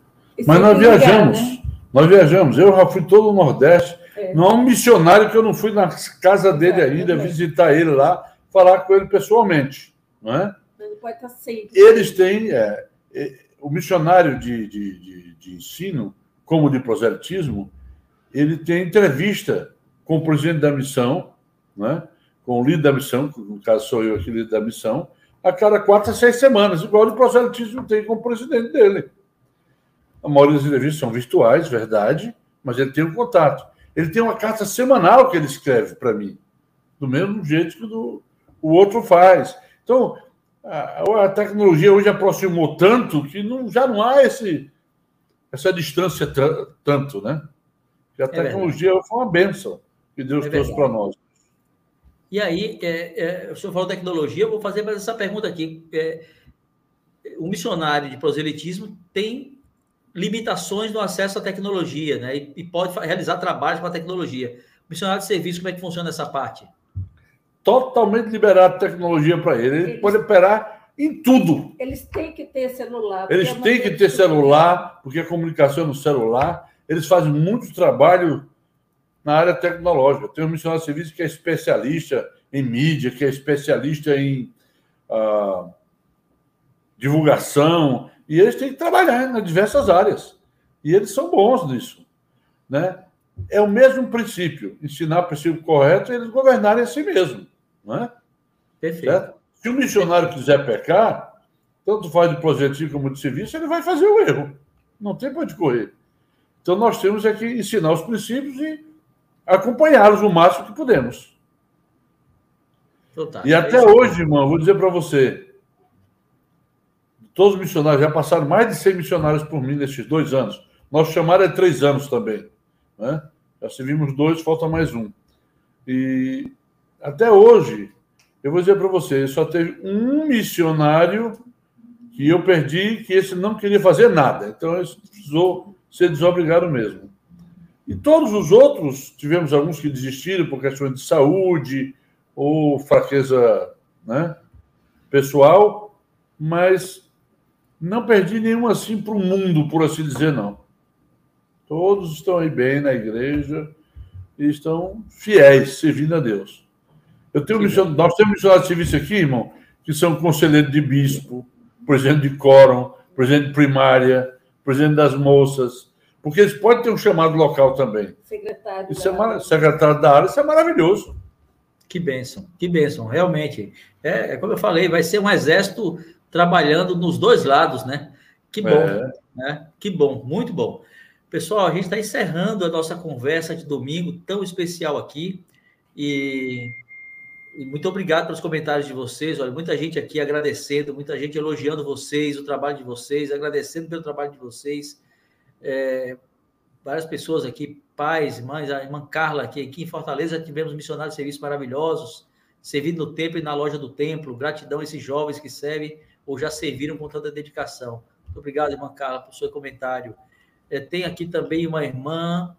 S2: Mas nós viajamos, né? nós viajamos. Eu já fui todo o Nordeste. É. Não há um missionário que eu não fui na casa dele é, ainda, é. visitar ele lá, falar com ele pessoalmente não é?
S7: Ele pode estar sempre.
S2: Eles têm. É, é, o missionário de, de, de, de, ensino, como de proselitismo, ele tem entrevista com o presidente da missão, né? com o líder da missão, no caso sou eu aqui, líder da missão, a cada quatro a seis semanas, igual o proselitismo tem com o presidente dele. A maioria das entrevistas são virtuais, verdade, mas ele tem um contato. Ele tem uma carta semanal que ele escreve para mim, do mesmo jeito que do, o outro faz. Então, a, a tecnologia hoje aproximou tanto que não, já não há esse, essa distância tanto, né? Que a é tecnologia verdade. foi uma benção que Deus é trouxe para nós.
S1: E aí, é, é, o senhor falou tecnologia, eu vou fazer mais essa pergunta aqui. É, o missionário de proselitismo tem limitações no acesso à tecnologia, né? E, e pode realizar trabalhos com a tecnologia. O missionário de serviço, como é que funciona essa parte?
S2: Totalmente liberado tecnologia para ele. Ele Eles... pode operar em tudo.
S7: Eles têm que ter celular.
S2: Eles têm que ter celular, porque a comunicação é no celular. Eles fazem muito trabalho na área tecnológica. Tem um missionário de serviço que é especialista em mídia, que é especialista em uh, divulgação, e eles têm que trabalhar em diversas áreas. E eles são bons nisso. Né? É o mesmo princípio, ensinar o princípio correto e eles governarem a si mesmo. Não é?
S1: Perfeito. Certo?
S2: Se o missionário quiser pecar, tanto faz de projetinho como de serviço, ele vai fazer o erro. Não tem para onde correr. Então nós temos é que ensinar os princípios e acompanhá-los o máximo que podemos. Então, e até hoje, irmão, vou dizer para você, todos os missionários, já passaram mais de 100 missionários por mim nesses dois anos. Nosso chamado é três anos também. Né? Já servimos dois, falta mais um. E até hoje, eu vou dizer para você, só teve um missionário que eu perdi, que esse não queria fazer nada. Então, ele precisou ser desobrigado mesmo. E todos os outros, tivemos alguns que desistiram por questões de saúde ou fraqueza né, pessoal, mas não perdi nenhum assim para o mundo, por assim dizer, não. Todos estão aí bem na igreja e estão fiéis, servindo a Deus. Eu tenho missionário, nós temos missionários de serviço aqui, irmão, que são conselheiros de bispo, presidente de quórum, presidente de primária, presidente das moças, porque eles podem ter um chamado local também.
S7: Secretário,
S2: isso da, é área. secretário da área, isso é maravilhoso.
S1: Que bênção, que bênção, realmente. É, é, como eu falei, vai ser um exército trabalhando nos dois lados, né? Que bom, é. né? Que bom, muito bom. Pessoal, a gente está encerrando a nossa conversa de domingo tão especial aqui e, e, muito obrigado pelos comentários de vocês. Olha, muita gente aqui agradecendo, muita gente elogiando vocês, o trabalho de vocês, agradecendo pelo trabalho de vocês. É, várias pessoas aqui, pais, mães, a irmã Carla aqui, aqui em Fortaleza tivemos missionários de serviços maravilhosos, servindo no templo e na loja do templo. Gratidão a esses jovens que servem ou já serviram com tanta dedicação. Muito obrigado, irmã Carla, por seu comentário. É, tem aqui também uma irmã,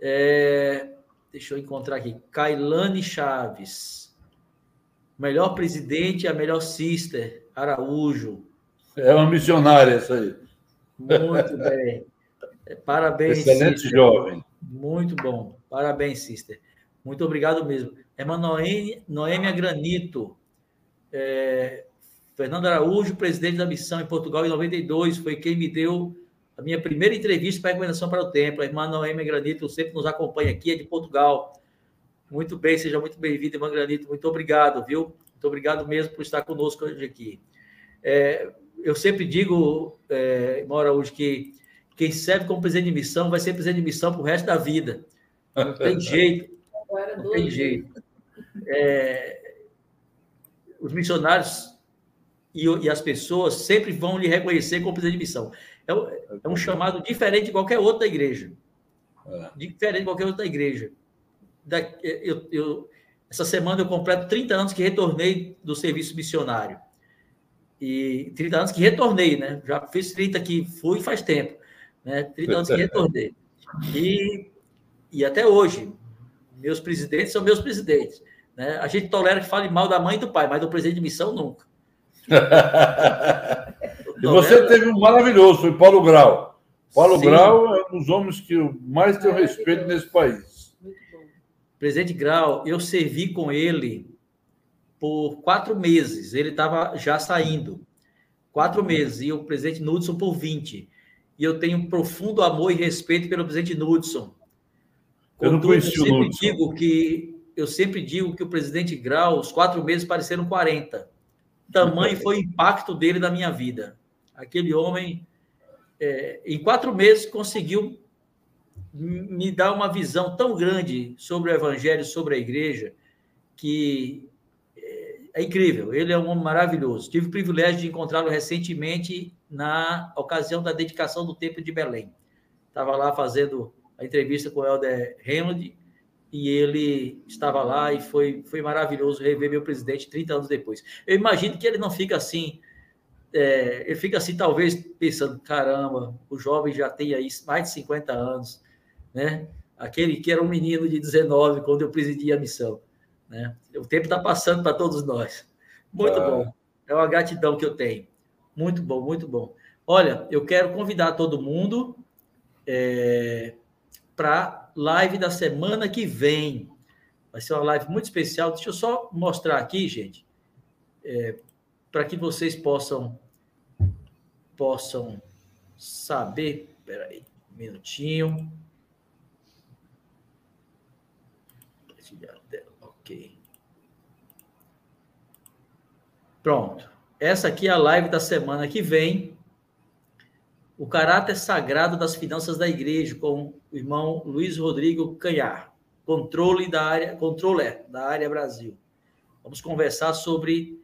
S1: é, deixa eu encontrar aqui, Kailane Chaves. Melhor presidente, a melhor sister, Araújo.
S2: É uma missionária essa aí.
S1: Muito bem. Parabéns,
S2: Excelente sister. jovem.
S1: Muito bom. Parabéns, sister. Muito obrigado mesmo. Irmã Noêmia Granito. É, Fernando Araújo, presidente da missão em Portugal em 92, foi quem me deu a minha primeira entrevista para recomendação para o templo. A irmã Noêmia Granito sempre nos acompanha aqui, é de Portugal. Muito bem, seja muito bem-vinda, irmã Granito. Muito obrigado, viu? Muito obrigado mesmo por estar conosco hoje aqui. É, eu sempre digo, é, irmão Araújo, que quem serve como presidente de missão vai ser presidente de missão para o resto da vida. Não tem jeito. Não tem jeito. É, os missionários e, e, as pessoas sempre vão lhe reconhecer como presidente de missão. É, é um chamado diferente de qualquer outra igreja. É. Diferente de qualquer outra igreja. Da, eu, eu, essa semana eu completo 30 anos que retornei do serviço missionário. E 30 anos que retornei, né? Já fiz 30 que fui faz tempo né? 30 anos que retornei. E, e até hoje, meus presidentes são meus presidentes. Né? A gente tolera que fale mal da mãe e do pai, mas do presidente de missão nunca.
S2: e você teve um maravilhoso, foi Paulo Grau. Paulo Sim. Grau é um dos homens que eu mais tenho respeito nesse país.
S1: Presidente Grau, eu servi com ele por quatro meses. Ele estava já saindo. Quatro meses. E o presidente Nudson por 20 e eu tenho um profundo amor e respeito pelo presidente Knudson.
S2: Eu não conheci eu
S1: sempre o digo que eu sempre digo que o presidente Grau, os quatro meses pareceram 40. Tamanho foi o impacto dele na minha vida. Aquele homem, é, em quatro meses, conseguiu me dar uma visão tão grande sobre o evangelho, sobre a igreja, que é incrível, ele é um homem maravilhoso. Tive o privilégio de encontrá-lo recentemente na ocasião da dedicação do Templo de Belém. Estava lá fazendo a entrevista com o Helder Hamlin e ele estava lá e foi, foi maravilhoso rever meu presidente 30 anos depois. Eu imagino que ele não fica assim, é, ele fica assim, talvez pensando: caramba, o jovem já tem aí mais de 50 anos, né? Aquele que era um menino de 19 quando eu presidi a missão. Né? O tempo está passando para todos nós. Muito ah. bom. É uma gratidão que eu tenho. Muito bom, muito bom. Olha, eu quero convidar todo mundo é, para live da semana que vem. Vai ser uma live muito especial. Deixa eu só mostrar aqui, gente, é, para que vocês possam possam saber. Espera aí, um minutinho. Ok. Pronto. Essa aqui é a live da semana que vem. O caráter sagrado das finanças da igreja, com o irmão Luiz Rodrigo Canhar, controle da área, controller da área Brasil. Vamos conversar sobre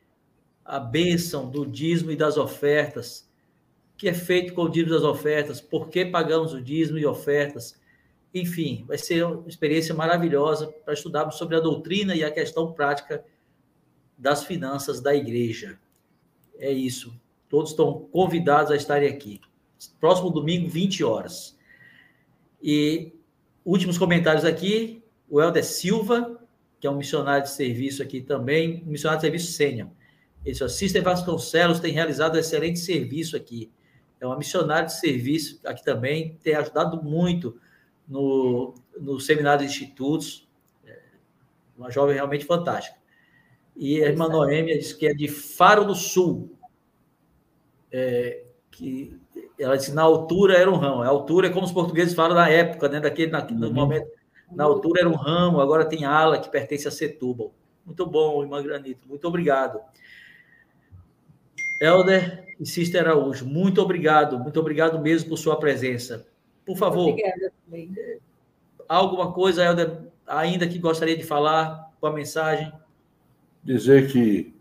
S1: a bênção do dízimo e das ofertas, que é feito com o dízimo das ofertas, por que pagamos o dízimo e ofertas, enfim, vai ser uma experiência maravilhosa para estudarmos sobre a doutrina e a questão prática das finanças da igreja. É isso. Todos estão convidados a estarem aqui. Próximo domingo, 20 horas. E últimos comentários aqui, o Helder Silva, que é um missionário de serviço aqui também, um missionário de serviço sênior. Ele disse, Sister Vasconcelos tem realizado um excelente serviço aqui. É uma missionária de serviço aqui também, tem ajudado muito no, no seminário de institutos, é, uma jovem realmente fantástica. E a irmã Noêmia diz que é de Faro do Sul, é, que ela disse na altura era um ramo. A altura é como os portugueses falam na época, né? Daquele, na, no uhum. momento, na altura era um ramo, agora tem ala que pertence a Setúbal. Muito bom, irmã Granito. Muito obrigado. Helder e Sister Araújo, muito obrigado. Muito obrigado mesmo por sua presença. Por favor. Obrigada também. Alguma coisa, Helder, ainda que gostaria de falar com a mensagem?
S2: Dizer que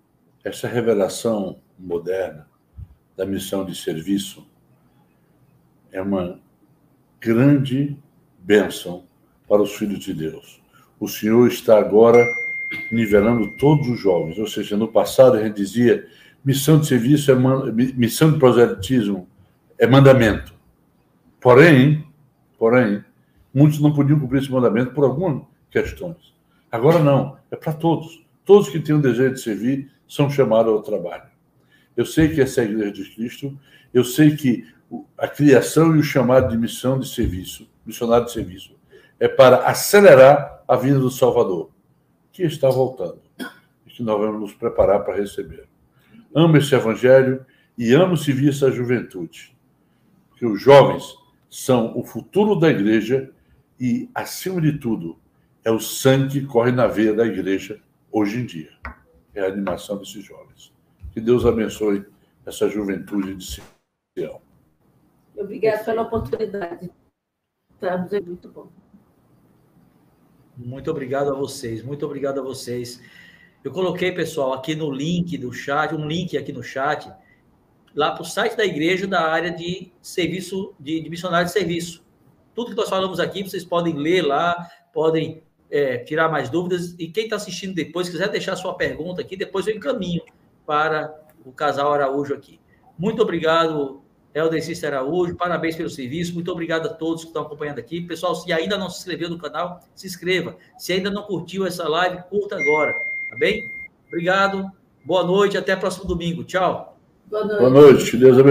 S2: essa revelação moderna da missão de serviço é uma grande bênção para os filhos de Deus. O Senhor está agora nivelando todos os jovens, ou seja, no passado a gente dizia missão de serviço é missão de proselitismo é mandamento. Porém, porém, muitos não podiam cumprir esse mandamento por algumas questões. Agora não, é para todos. Todos que têm o desejo de servir são chamados ao trabalho. Eu sei que essa é a igreja de Cristo, eu sei que a criação e o chamado de missão de serviço, missionário de serviço, é para acelerar a vinda do Salvador, que está voltando e que nós vamos nos preparar para receber. Amo esse evangelho e amo servir essa juventude, porque os jovens são o futuro da igreja e, acima de tudo, é o sangue que corre na veia da igreja hoje em dia. É a animação desses jovens. Que Deus abençoe essa juventude de Sião.
S7: Obrigada pela oportunidade. Estamos é muito bom.
S1: Muito obrigado a vocês, muito obrigado a vocês. Eu coloquei, pessoal, aqui no link do chat, um link aqui no chat, lá para o site da igreja da área de serviço, de, de missionário de serviço. Tudo que nós falamos aqui, vocês podem ler lá, podem é, tirar mais dúvidas. E quem está assistindo depois, quiser deixar sua pergunta aqui, depois eu encaminho para o casal Araújo aqui. Muito obrigado, Helder Cícero Araújo, parabéns pelo serviço. Muito obrigado a todos que estão acompanhando aqui. Pessoal, se ainda não se inscreveu no canal, se inscreva. Se ainda não curtiu essa live, curta agora, tá bem? Obrigado, boa noite, até próximo domingo. Tchau.
S2: Boa noite. Boa noite. Deus abençoe.